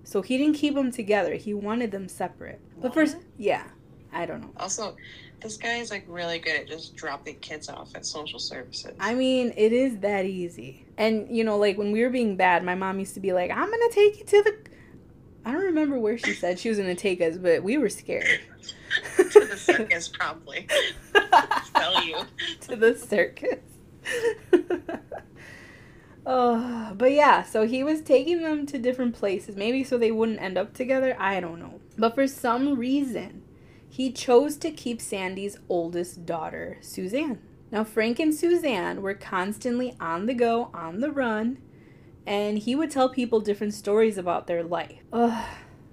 So he didn't keep them together. He wanted them separate. But first, yeah, I don't know. Also, this guy is like really good at just dropping kids off at social services. I mean, it is that easy. And you know, like when we were being bad, my mom used to be like, "I'm gonna take you to the." I don't remember where she said she was gonna take us, but we were scared. (laughs) to the (laughs) circus, probably. (laughs) Tell you. to the circus. (laughs) oh, but yeah, so he was taking them to different places, maybe so they wouldn't end up together. I don't know. But for some reason, he chose to keep Sandy's oldest daughter, Suzanne. Now, Frank and Suzanne were constantly on the go, on the run, and he would tell people different stories about their life. Ugh.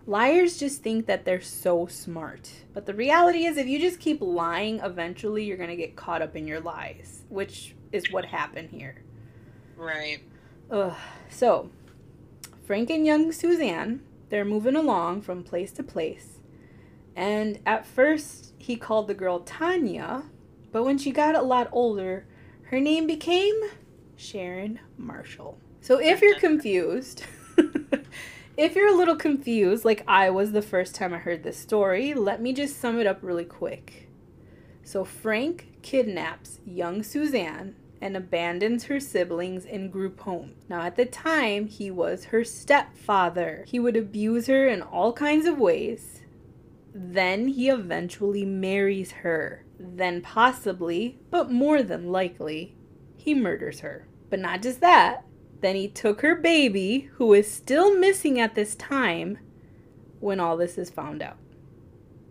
Liars just think that they're so smart. But the reality is, if you just keep lying, eventually you're to get caught up in your lies, which is what happened here. Right. Ugh. So, Frank and young Suzanne, they're moving along from place to place. And at first, he called the girl Tanya, but when she got a lot older, her name became Sharon Marshall. So, if you're (laughs) confused, (laughs) if you're a little confused, like I was the first time I heard this story, let me just sum it up really quick. So, Frank kidnaps young Suzanne and abandons her siblings in group homes. Now, at the time, he was her stepfather. He would abuse her in all kinds of ways. Then he eventually marries her. Then, possibly, but more than likely, he murders her. But not just that. Then he took her baby, who is still missing at this time, when all this is found out.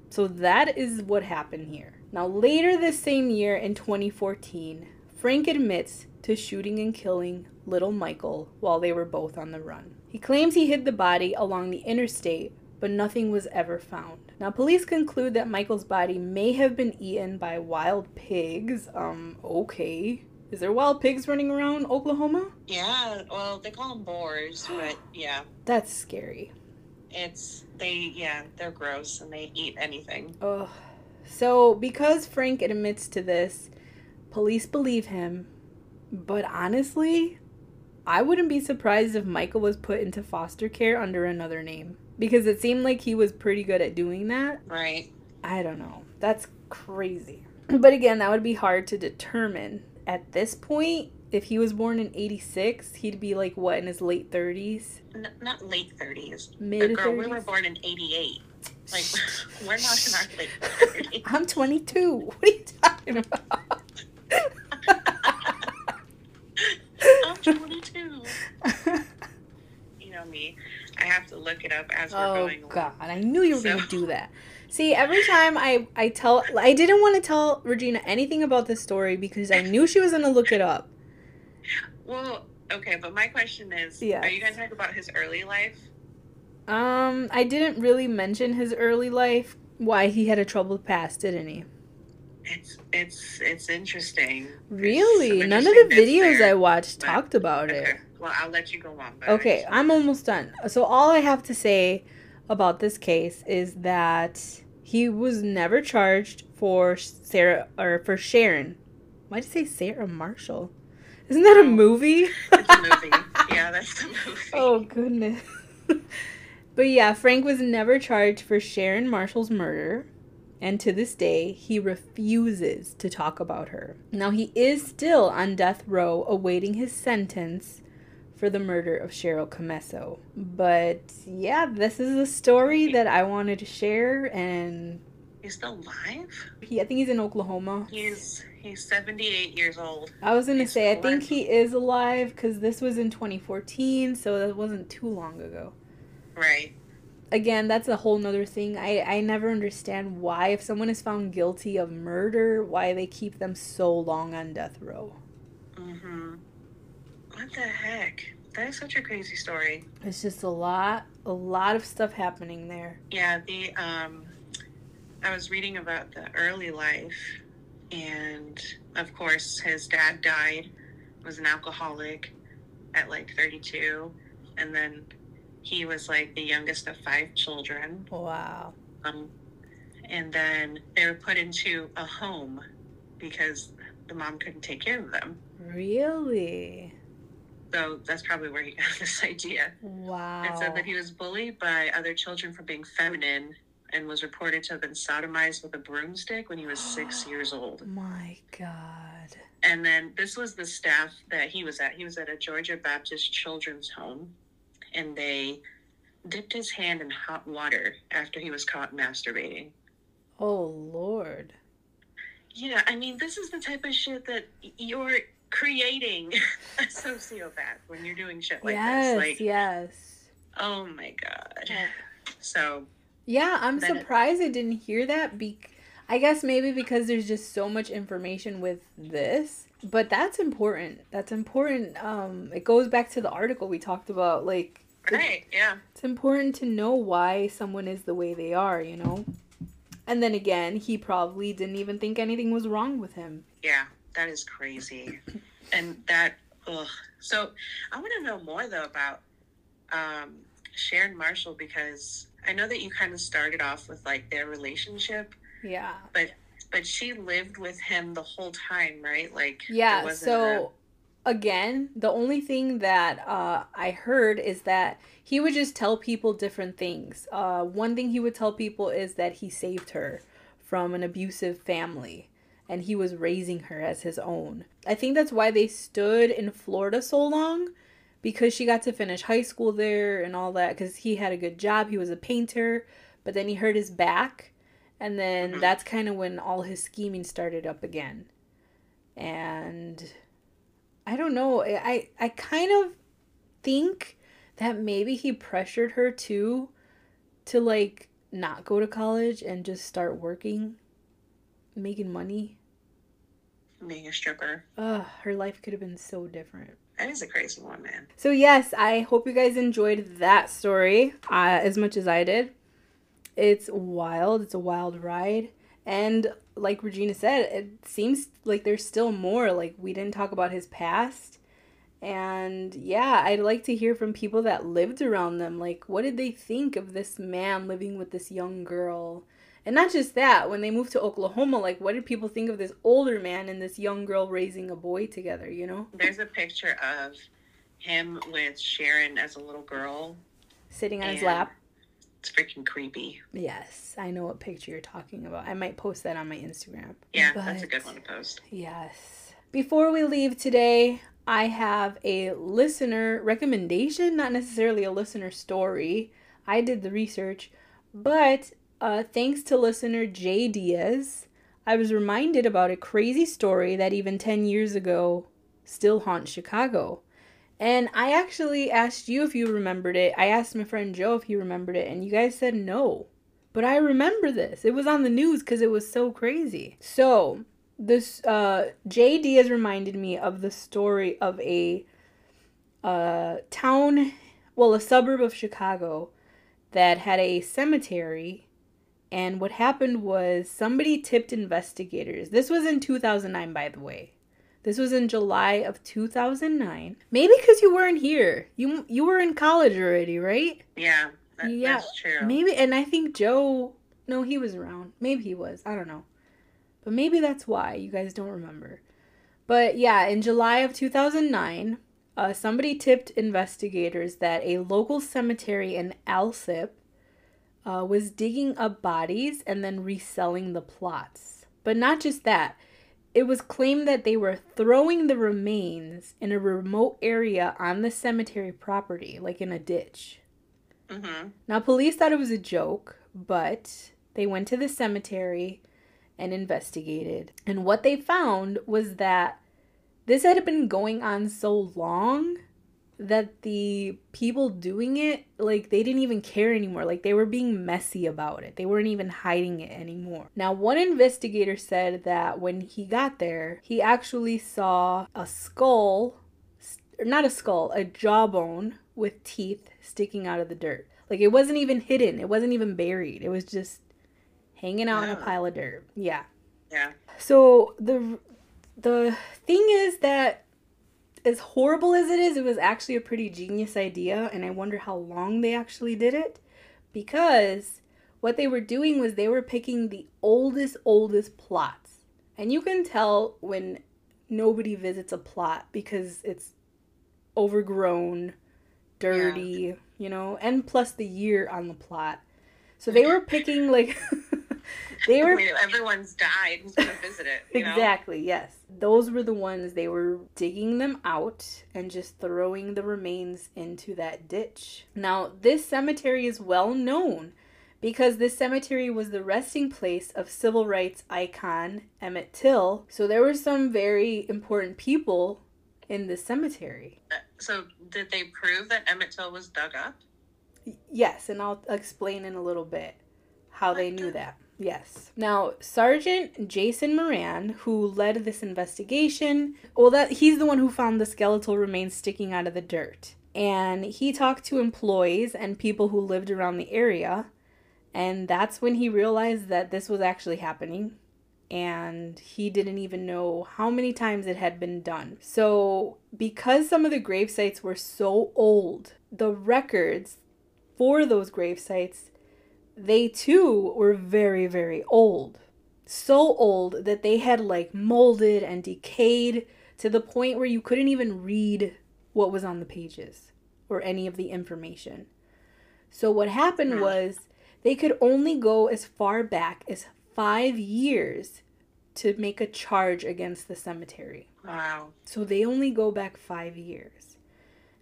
So that is what happened here. Now, later this same year in 2014, Frank admits to shooting and killing little Michael while they were both on the run. He claims he hid the body along the interstate, but nothing was ever found. Now, police conclude that Michael's body may have been eaten by wild pigs. Um, okay. Is there wild pigs running around Oklahoma? Yeah, well, they call them boars, (gasps) but yeah. That's scary. It's, they, yeah, they're gross and they eat anything. Ugh. So, because Frank admits to this, police believe him. But honestly, I wouldn't be surprised if Michael was put into foster care under another name. Because it seemed like he was pretty good at doing that. Right. I don't know. That's crazy. (clears throat) But again, that would be hard to determine. At this point, if he was born in 86, he'd be like what in his late 30s? N- not late 30s. Mid Girl, we were born in 88. Like, (laughs) we're not in our late 30s. (laughs) I'm 22. What are you talking about? (laughs) I'm 22. You know me. I have to look it up as we're oh going along. god, I knew you were So- going to do that. See, every time I I tell I didn't want to tell Regina anything about this story because I knew she was going to look it up. Well, okay, but my question is Yes. are you going to talk about his early life? Um, I didn't really mention his early life, why he had a troubled past, didn't he? It's it's it's interesting. Really? some None of the videos there. I watched but- talked about it. Well, I'll let you go on. But Okay, I'm almost done. So all I have to say about this case is that he was never charged for Sarah or for Sharon. Why did you say Sarah Marshall? Isn't that a Oh. movie? It's a (laughs) movie. yeah, that's the movie. oh goodness. (laughs) but yeah, Frank was never charged for Sharon Marshall's murder. And to this day, he refuses to talk about her. Now, he is still on death row awaiting his sentence for the murder of Cheryl Commesso. But yeah, this is a story that I wanted to share. And He's still alive. he, I think he's in Oklahoma. He's he's 78 years old. I was gonna He's say, I think he is alive because this was in 2014, so that wasn't too long ago. Right. Again that's a whole nother thing i i never understand why if someone is found guilty of murder why they keep them so long on death row Mm-hmm. What the heck? That is such a crazy story. it's just a lot a lot of stuff happening there Yeah, the um I was reading about the early life and of course his dad died, was an alcoholic at like 32 and then he was like the youngest of five children. wow Um and then they were put into a home because the mom couldn't take care of them. really So that's probably where he (laughs) got this idea. wow It said that he was bullied by other children for being feminine and was reported to have been sodomized with a broomstick when he was six (gasps) years old. my god And then this was the staff that he was at. He was at a Georgia Baptist children's home, and they dipped his hand in hot water after he was caught masturbating. oh lord Yeah, I mean, this is the type of shit that you're creating (laughs) a sociopath when you're doing shit like yes this. Like, yes oh my god. So yeah i'm Then it- surprised i didn't hear that be- i guess maybe because there's just so much information with this but that's important that's important um it goes back to the article we talked about like right, yeah. it's important to know why someone is the way they are you know and then again he probably didn't even think anything was wrong with him Yeah, that is crazy. (clears throat) And that, ugh. So I want to know more though about um, Sharon Marshall because I know that you kind of started off with like their relationship, yeah but she lived with him the whole time, right? Like, Yeah, so again, the only thing that uh, I heard is that he would just tell people different things. Uh, one thing he would tell people is that he saved her from an abusive family. and he was raising her as his own. I think that's why they stood in Florida so long because she got to finish high school there and all that because he had a good job. He was a painter, but then he hurt his back, and then mm-hmm. that's kind of when all his scheming started up again. And I don't know. I I kind of think that maybe he pressured her too to like not go to college and just start working, making money. Being a stripper. Ugh, her life could have been so different. That is a crazy one, man. So yes, I hope you guys enjoyed that story uh, as much as I did. It's wild. It's a wild ride, and like Regina said, it seems like there's still more. Like we didn't talk about his past, and yeah, I'd like to hear from people that lived around them. Like, what did they think of this man living with this young girl? And not just that, when they moved to Oklahoma, like what did people think of this older man and this young girl raising a boy together, you know? There's a picture of him with Sharon as a little girl sitting on his lap. It's freaking creepy. Yes, I know what picture you're talking about. I might post that on my Instagram. Yeah, but, that's a good one to post. Yes. Before we leave today, I have a listener recommendation, not necessarily a listener story. I did the research, but uh, thanks to listener Jay Diaz, I was reminded about a crazy story that even 10 years ago still haunts Chicago. And I actually asked you if you remembered it. I asked my friend Joe if he remembered it, and you guys said no. But I remember this. It was on the news because it was so crazy. So, this uh, Jay Diaz reminded me of the story of a uh, town, well, a suburb of Chicago that had a cemetery and what happened was somebody tipped investigators. This was in 2009, by the way. This was in July of 2009. Maybe because you weren't here. You you were in college already, right? Yeah, that, yeah, that's true. Maybe, and I think Joe. No, he was around. Maybe he was. I don't know. But maybe that's why you guys don't remember. But yeah, in July of 2009, uh, somebody tipped investigators that a local cemetery in Alsip uh, was digging up bodies and then reselling the plots. But not just that, it was claimed that they were throwing the remains in a remote area on the cemetery property, like in a ditch. Mm-hmm. Now, police thought it was a joke, but they went to the cemetery and investigated. And what they found was that this had been going on so long that the people doing it like they didn't even care anymore. Like they were being messy about it. They weren't even hiding it anymore. Now one investigator said that when he got there he actually saw a skull not a skull a jawbone with teeth sticking out of the dirt. Like it wasn't even hidden. It wasn't even buried. It was just hanging out yeah. in a pile of dirt. Yeah. Yeah. So the the thing is that as horrible as it is, it was actually a pretty genius idea, and I wonder how long they actually did it. Because what they were doing was they were picking the oldest, oldest plots. And you can tell when nobody visits a plot because it's overgrown, dirty, yeah. you know, and plus the year on the plot. So they were picking like (laughs) they were everyone's died who's gonna visit it exactly know? yes. Those were the ones they were digging them out and just throwing the remains into that ditch. Now this cemetery is well known because this cemetery was the resting place of civil rights icon emmett till. So there were some very important people in the cemetery. Uh, so did they prove that emmett till was dug up? Yes and i'll explain in a little bit how they knew that Yes. Now, Sergeant Jason Moran, who led this investigation, well that he's the one who found the skeletal remains sticking out of the dirt. And he talked to employees and people who lived around the area, and that's when he realized that this was actually happening. And he didn't even know how many times it had been done. So, because some of the grave sites were so old, the records for those grave sites they too were very, very old. So old that they had like molded and decayed to the point where you couldn't even read what was on the pages or any of the information. So, what happened was they could only go as far back as five years to make a charge against the cemetery. Wow. So they only go back five years.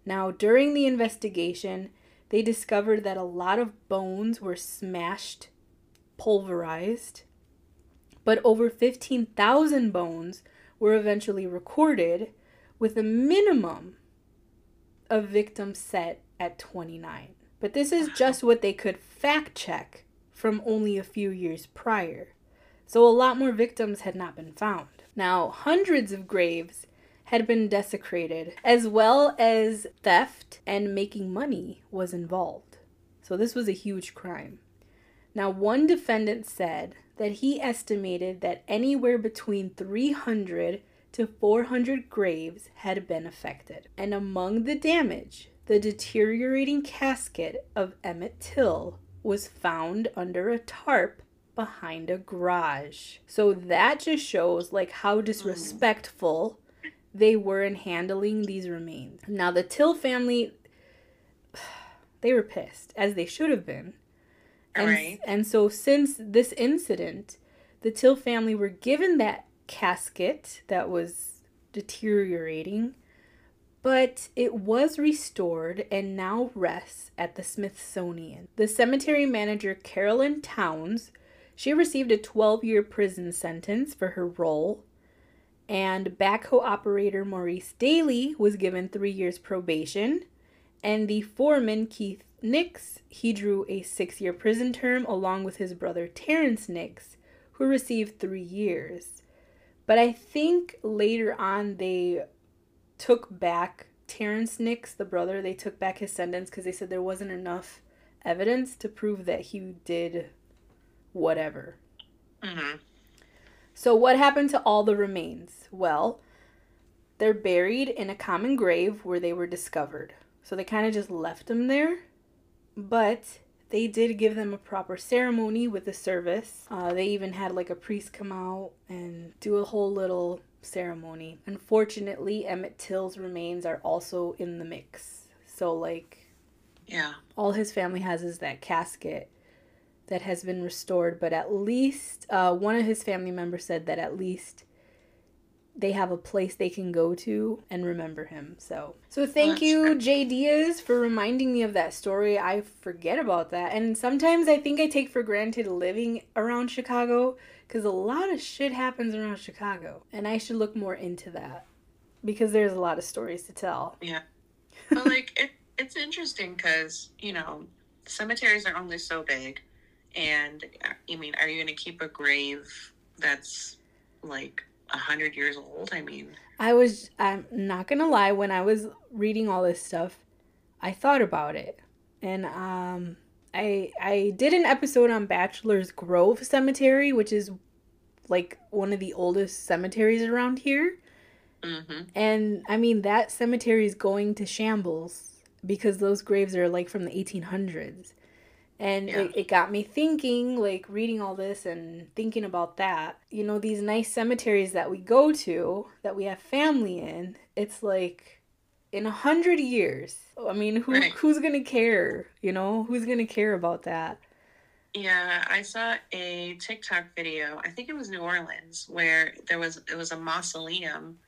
Now, during the investigation, they discovered that a lot of bones were smashed, pulverized, but over 15,000 bones were eventually recorded with a minimum of victims set at 29. But this is just what they could fact check from only a few years prior. So a lot more victims had not been found. Now, hundreds of graves had been desecrated, as well as theft and making money was involved. So this was a huge crime. Now, one defendant said that he estimated that anywhere between 300 to 400 graves had been affected. And among the damage, the deteriorating casket of Emmett Till was found under a tarp behind a garage. So that just shows like how mm. disrespectful they were in handling these remains. Now the Till family (sighs) they were pissed as they should have been. And, Right. and so since this incident, the Till family were given that casket that was deteriorating, but it was restored and now rests at the Smithsonian. The cemetery manager Carolyn Towns, she received a 12-year prison sentence for her role, and backhoe operator Maurice Daly was given 3 years probation, and the foreman Keith Nicks, he drew a 6-year prison term along with his brother Terrence Nicks, who received 3 years. But I think later on they took back Terrence Nicks, the brother, they took back his sentence because they said there wasn't enough evidence to prove that he did whatever. Mm-hmm. So, what happened to all the remains? Well, they're buried in a common grave where they were discovered. So, they kind of just left them there. But they did give them a proper ceremony with a service. Uh, they even had like a priest come out and do a whole little ceremony. Unfortunately, Emmett Till's remains are also in the mix. So, like, Yeah. all his family has is that casket that has been restored but at least uh, one of his family members said that at least they have a place they can go to and remember him. So so thank That's you good. jay diaz for reminding me of that story. I forget about that. And sometimes i think i take for granted living around chicago because a lot of shit happens around chicago and i should look more into that because there's a lot of stories to tell. Yeah, (laughs) But like it, it's interesting because you know cemeteries are only so big, and I mean, are you going to keep a grave that's like a hundred years old? I mean, I was I'm not gonna lie, when I was reading all this stuff, I thought about it. And um I I did an episode on Bachelor's Grove Cemetery, which is like one of the oldest cemeteries around here. hmm And I mean that cemetery is going to shambles because those graves are like from the 1800s. And Yeah. it, it got me thinking, like reading all this and thinking about that. You know, these nice cemeteries that we go to, that we have family in, it's like in a hundred years. I mean, who Right. who's gonna care? You know, who's gonna care about that? yeah, I saw a TikTok video. I think it was New Orleans where there was it was a mausoleum,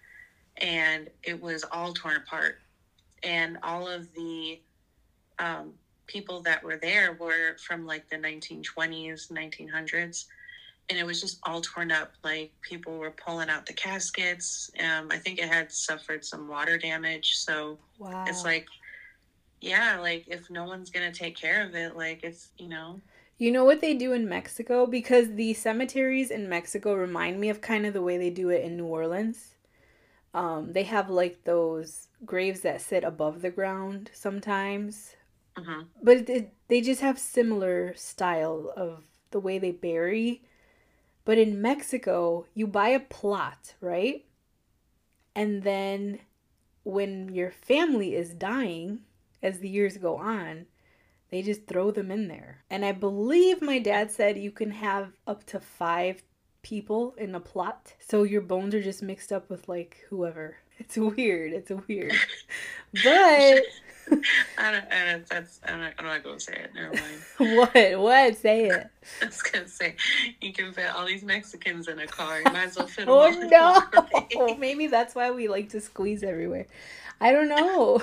and it was all torn apart, and all of the um, people that were there were from like the 1920s, 1900s, and it was just all torn up. Like people were pulling out the caskets. Um, I think it had suffered some water damage, so Wow. it's like, yeah, like if no one's gonna take care of it, like it's you know, You know what they do in Mexico? Because the cemeteries in Mexico remind me of kind of the way they do it in New Orleans. Um, they have like those graves that sit above the ground sometimes, mhm. but it, they just have similar style of the way they bury. But in Mexico, you buy a plot, right? And then when your family is dying, as the years go on, they just throw them in there. And I believe my dad said you can have up to five people in a plot. So your bones are just mixed up with like whoever. It's weird. It's weird. (laughs) But I don't, I don't, that's, I'm not, I'm not going to say it. Never mind. (laughs) what? What? Say it. (laughs) I was going to say, you can fit all these Mexicans in a car. You might as well fit (laughs) oh, them Oh all in one no! car. Maybe that's why we like to squeeze everywhere. I don't know.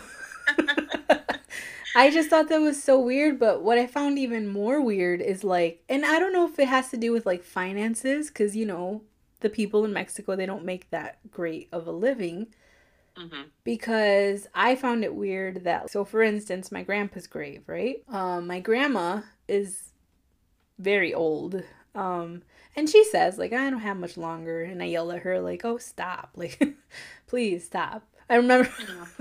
I just thought that was so weird, but what I found even more weird is like, and I don't know if it has to do with like finances, because you know, the people in Mexico, they don't make that great of a living. Hmm because I found it weird that so for instance my grandpa's grave right um my grandma is very old um and she says like I don't have much longer and I yell at her like oh stop (laughs) like please stop I remember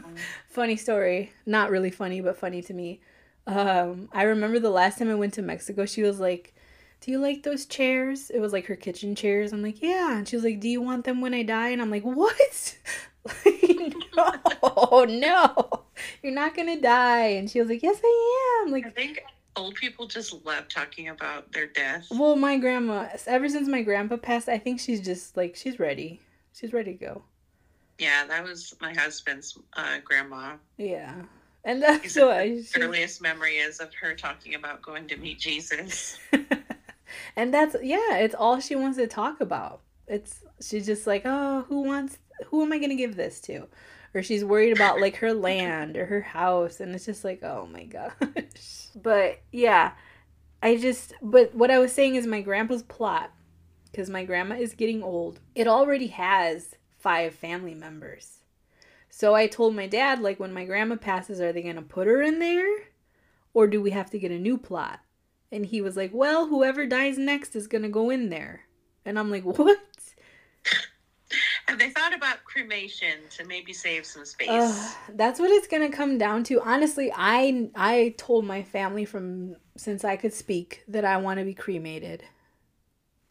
(laughs) funny story not really funny but funny to me um I remember the last time I went to Mexico she was like do you like those chairs? It was like her kitchen chairs. I'm like, yeah. And she was like, do you want them when I die? And I'm like, what? (laughs) (laughs) No, no, you're not gonna die. And she was like, yes, I am. Like, I think old people just love talking about their death. well, my grandma, ever since my grandpa passed, I think she's just like, she's ready. She's ready to go. Yeah, that was my husband's uh, grandma. Yeah. And that's He said why. the she- earliest memory is of her talking about going to meet Jesus. (laughs) and that's yeah, it's all she wants to talk about. It's she's just like, oh, who wants? Who am I gonna give this to? Or she's worried about like her land or her house, and it's just like, oh my gosh. But yeah, I just. But what I was saying is my grandpa's plot, because my grandma is getting old. It already has five family members. So I told my dad, like, when my grandma passes, are they gonna put her in there, or do we have to get a new plot? And he was like, Well, whoever dies next is gonna go in there. And I'm like, (laughs) What? Have they thought about cremation to maybe save some space? That's what it's gonna come down to. Honestly, I I told my family from since I could speak that I want to be cremated.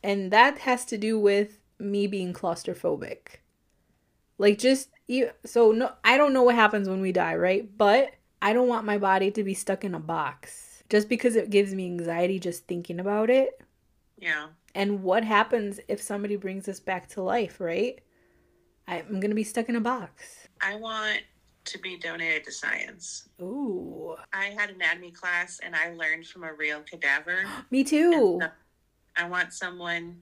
And that has to do with me being claustrophobic. Like just so no I don't know what happens when we die, right? But I don't want my body to be stuck in a box. Just because it gives me anxiety just thinking about it. yeah. And what happens if somebody brings us back to life, right? I'm gonna be stuck in a box. I want to be donated to science. Ooh. I had anatomy class and I learned from a real cadaver. (gasps) Me too. so I want someone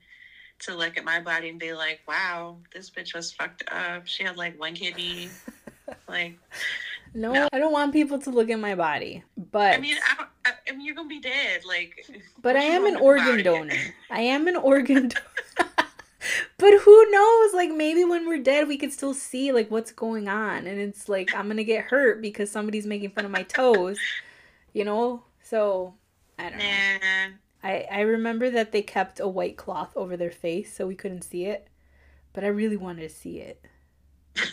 to look at my body and be like, wow, this bitch was fucked up. She had like one kidney. (laughs) like, No, No. I don't want people to look at my body. But I mean, I, don't, I, I mean, you're going to be dead. Like, but I am an organ donor. I am an organ donor. (laughs) but who knows? Like maybe when we're dead we could still see like what's going on and it's like I'm going to get hurt because somebody's making fun of my toes. You know? So, I don't know. I, I remember that they kept a white cloth over their face so we couldn't see it, but I really wanted to see it. (laughs)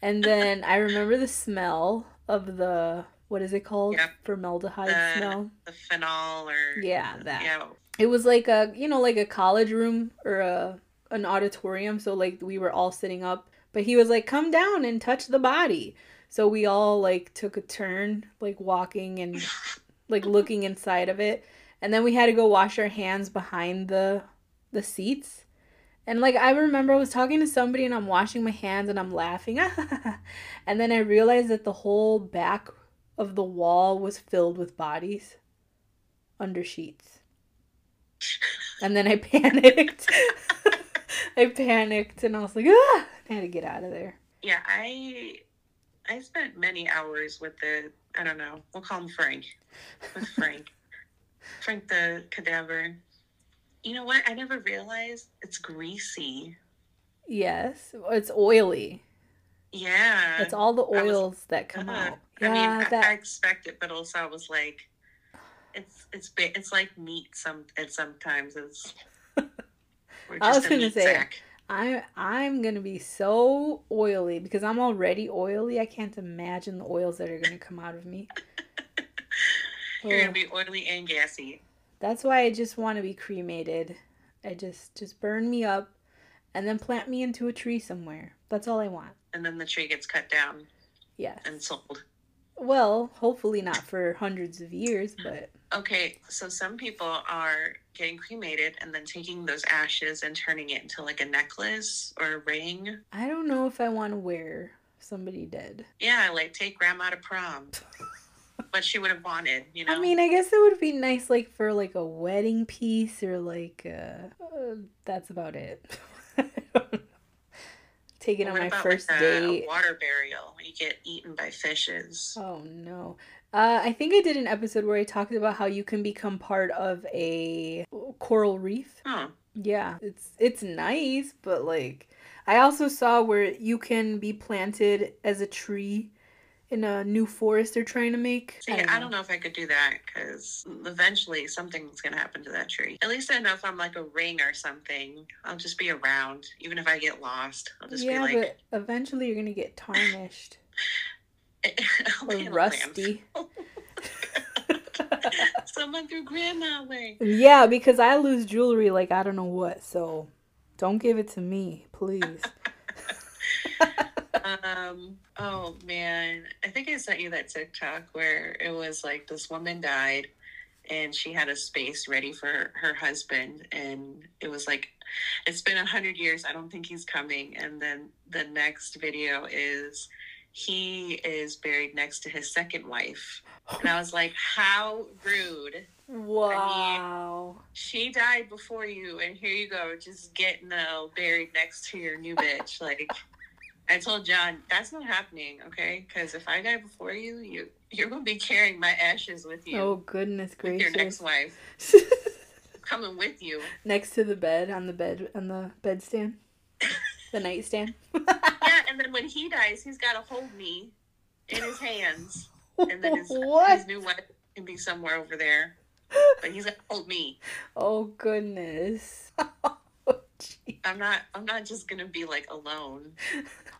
and then I remember the smell of the what is it called? Yep. Formaldehyde The- smell. The phenol or. Yeah, that. Yeah. It was like a you know like a college room or a an auditorium, so like we were all sitting up, but he was like, "Come down and touch the body." So we all like took a turn, like walking and like looking inside of it and then we had to go wash our hands behind the the seats. And like i remember i was talking to somebody and i'm washing my hands and i'm laughing (laughs) and then i realized that the whole back of the wall was filled with bodies under sheets. And then i (laughs) panicked (laughs) (laughs) i panicked and i was like ah! i had to get out of there Yeah, I I spent many hours with the I don't know, we'll call him Frank. With Frank. (laughs) Frank the cadaver. You know what? I never realized it's greasy. yes it's oily Yeah. it's all the I was- oils that come Uh, out I mean, I, that I expect it, but also I was like, it's it's it's like meat. Some and sometimes it's. We're I was just a gonna say, sack. I I'm gonna be so oily because I'm already oily. I can't imagine the oils that are gonna come out of me. (laughs) You're gonna be oily and gassy. That's why I just want to be cremated. I just just burn me up, and then plant me into a tree somewhere. That's all I want. And then the tree gets cut down Yes. and sold. Well, hopefully not for hundreds of years, but Okay, so some people are getting cremated and then taking those ashes and turning it into like a necklace or a ring. I don't know if I want to wear somebody did. Yeah, like take grandma to prom. (laughs) what she would have wanted, you know. I mean, I guess it would be nice, like for like a wedding piece or like uh, uh that's about it. (laughs) Taking what on my about, first like, a date. water burial when you get eaten by fishes. Oh no. Uh, I think I did an episode where I talked about how you can become part of a coral reef. Huh. Yeah, it's it's nice, but like I also saw where you can be planted as a tree in a new forest they're trying to make. See, I don't know if I could do that because eventually something's gonna happen to that tree. At least I know if I'm like a ring or something, I'll just be around. Even if I get lost, I'll just Yeah, be like but eventually you're gonna get tarnished (laughs) or be in a rusty. (laughs) Someone threw grandma away. yeah, because I lose jewelry like I don't know what, so don't give it to me, please. (laughs) Um. Oh man, I think I sent you that TikTok where it was like this woman died, and she had a space ready for her husband, and it was like, it's been a hundred years. I don't think he's coming. And then the next video is he is buried next to his second wife, and I was like, how rude. wow. She died before you, and here you go, just getting uh, buried next to your new bitch. Like, I told John, that's not happening, okay? Because if I die before you, you you're gonna be carrying my ashes with you, Oh goodness with your next wife, (laughs) coming with you. Next to the bed on the bed on the bedstand. (laughs) the nightstand. (laughs) And then when he dies, he's got to hold me in his hands, and then his, his new wife can be somewhere over there, but he's gonna hold me. Oh goodness. (laughs) Oh. I'm not. I'm not just gonna be like alone.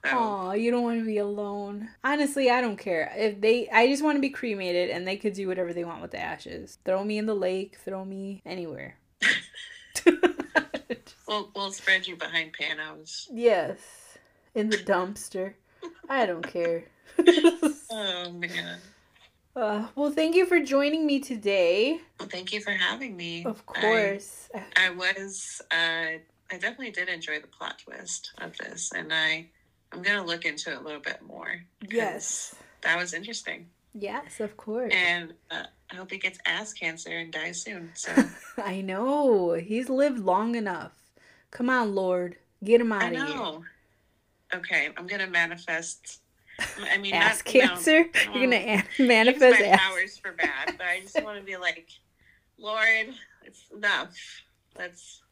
So. Aw, you don't want to be alone. Honestly, I don't care. If they I just want to be cremated and they could do whatever they want with the ashes. Throw me in the lake, throw me anywhere. (laughs) (laughs) We'll we'll spread you behind Panos. yes. In the dumpster. I don't care. (laughs) (laughs) Oh man. uh, well, thank you for joining me today. Well, thank you for having me. Of course. I, was. Uh, I definitely did enjoy the plot twist of this, and I I'm gonna look into it a little bit more. yes. that was interesting, Yes, of course. and uh, I hope he gets ass cancer and dies soon. So (laughs) I know. He's lived long enough. Come on, Lord. Get him I out of here. Okay, I'm gonna manifest. I mean, Ass not, cancer? You're gonna manifest use my ass. powers for bad, but I just want to be like, Lord, it's enough. Let's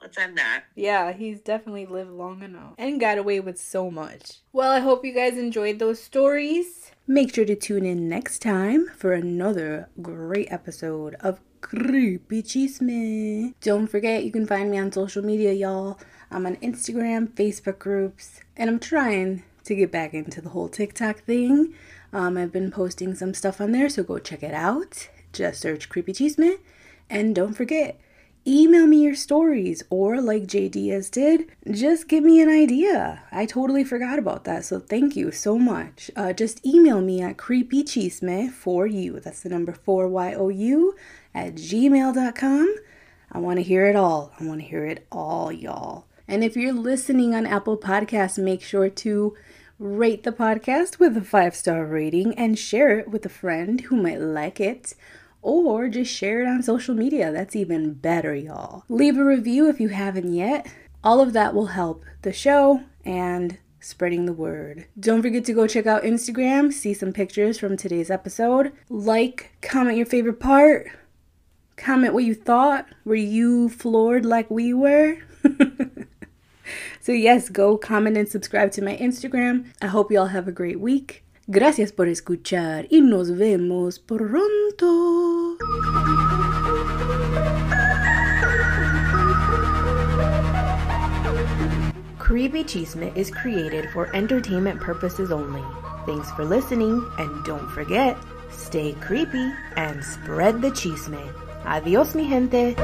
let's end that. Yeah, he's definitely lived long enough and got away with so much. Well, I hope you guys enjoyed those stories. Make sure to tune in next time for another great episode of Creepy Chisme. Don't forget, you can find me on social media, y'all. I'm on Instagram, Facebook groups, and I'm trying to get back into the whole TikTok thing. Um, I've been posting some stuff on there, so go check it out. Just search Creepy Chisme. And don't forget, email me your stories or like J Diaz did, just give me an idea. I totally forgot about that, so thank you so much. Uh, just email me at creepychisme for you. That's the number 4YOU at gmail.com. I want to hear it all. I want to hear it all, y'all. And if you're listening on Apple Podcasts, make sure to rate the podcast with a five star rating and share it with a friend who might like it. Or just share it on social media. That's even better, y'all. Leave a review if you haven't yet. All of that will help the show and spreading the word. Don't forget to go check out Instagram, see some pictures from today's episode. Like, comment your favorite part, comment what you thought. Were you floored like we were? (laughs) So, yes, go comment and subscribe to my Instagram. I hope y'all have a great week. Gracias por escuchar y nos vemos pronto. Creepy Chisme is created for entertainment purposes only. Thanks for listening, and don't forget, stay creepy and spread the chisme. Adios, mi gente.